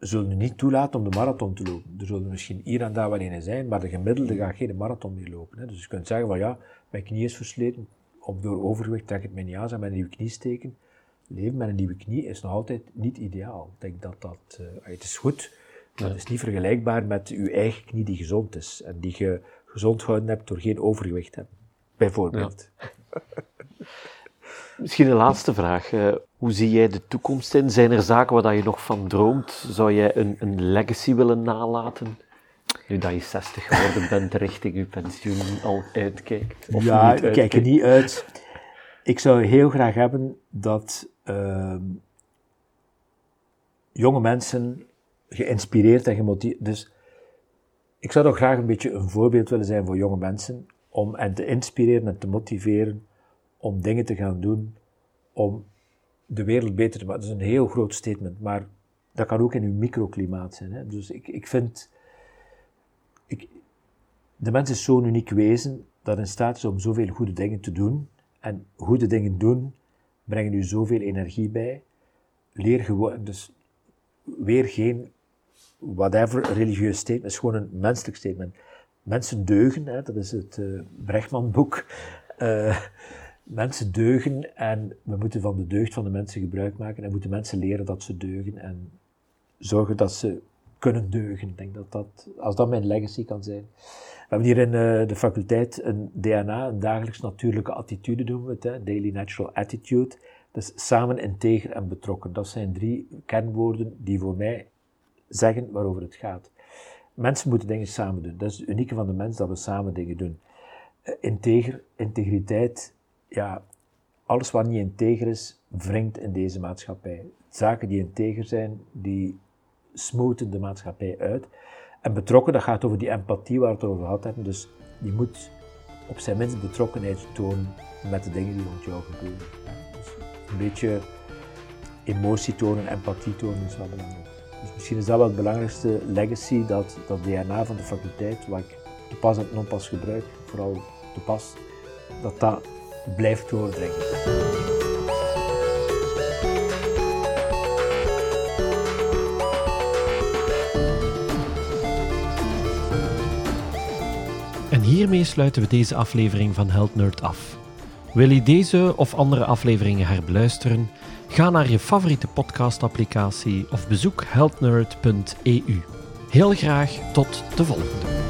zullen niet toelaten om de marathon te lopen. Er zullen misschien hier en daar wel een zijn, maar de gemiddelde gaat geen marathon meer lopen. Hè. Dus je kunt zeggen van ja, mijn knie is versleten, of door overgewicht trek ik het mij niet aan, zou mijn nieuwe knie steken. Leven met een nieuwe knie is nog altijd niet ideaal. Ik denk dat dat, uh, het is goed, maar het is niet vergelijkbaar met uw eigen knie die gezond is. En die je gezond gehouden hebt door geen overgewicht te hebben. Bijvoorbeeld. Misschien een laatste vraag. Uh, hoe zie jij de toekomst in? Zijn er zaken waar je nog van droomt? Zou jij een, een legacy willen nalaten? Nu dat je 60 geworden bent, richting je pensioen al uitkijkt? Of ja, ik kijk er niet uit. Ik zou heel graag hebben dat uh, jonge mensen geïnspireerd en gemotiveerd. Dus ik zou toch graag een beetje een voorbeeld willen zijn voor jonge mensen om hen te inspireren en te motiveren om dingen te gaan doen om de wereld beter te maken. Dat is een heel groot statement, maar dat kan ook in uw microklimaat zijn. Hè? Dus ik, ik vind, ik, de mens is zo'n uniek wezen dat in staat is om zoveel goede dingen te doen. En goede dingen doen brengen u zoveel energie bij. Leer gewoon, dus weer geen whatever religieus statement, het is gewoon een menselijk statement. Mensen deugen, hè, dat is het uh, Brechtman-boek. Uh, mensen deugen en we moeten van de deugd van de mensen gebruik maken en moeten mensen leren dat ze deugen en zorgen dat ze kunnen deugen. Ik denk dat dat, als dat mijn legacy kan zijn. We hebben hier in uh, de faculteit een DNA, een dagelijks natuurlijke attitude noemen we het, hè, Daily Natural Attitude. Dus samen, integer en betrokken. Dat zijn drie kernwoorden die voor mij zeggen waarover het gaat. Mensen moeten dingen samen doen. Dat is het unieke van de mens, dat we samen dingen doen. Uh, integer, integriteit, ja, alles wat niet integer is, wringt in deze maatschappij. Zaken die integer zijn, die smoten de maatschappij uit. En betrokken, dat gaat over die empathie waar we het over gehad hebben. Dus je moet op zijn minst betrokkenheid tonen met de dingen die rond jou gebeuren. Dus een beetje emotie tonen, empathie tonen is wel belangrijk. Dus misschien is dat wel het belangrijkste legacy, dat, dat DNA van de faculteit, wat ik te pas en non pas gebruik, vooral te pas, dat dat blijft doordringen. En hiermee sluiten we deze aflevering van Health Nerd af. Wil je deze of andere afleveringen herbeluisteren? Ga naar je favoriete podcastapplicatie of bezoek healthnerd.eu. Heel graag tot de volgende.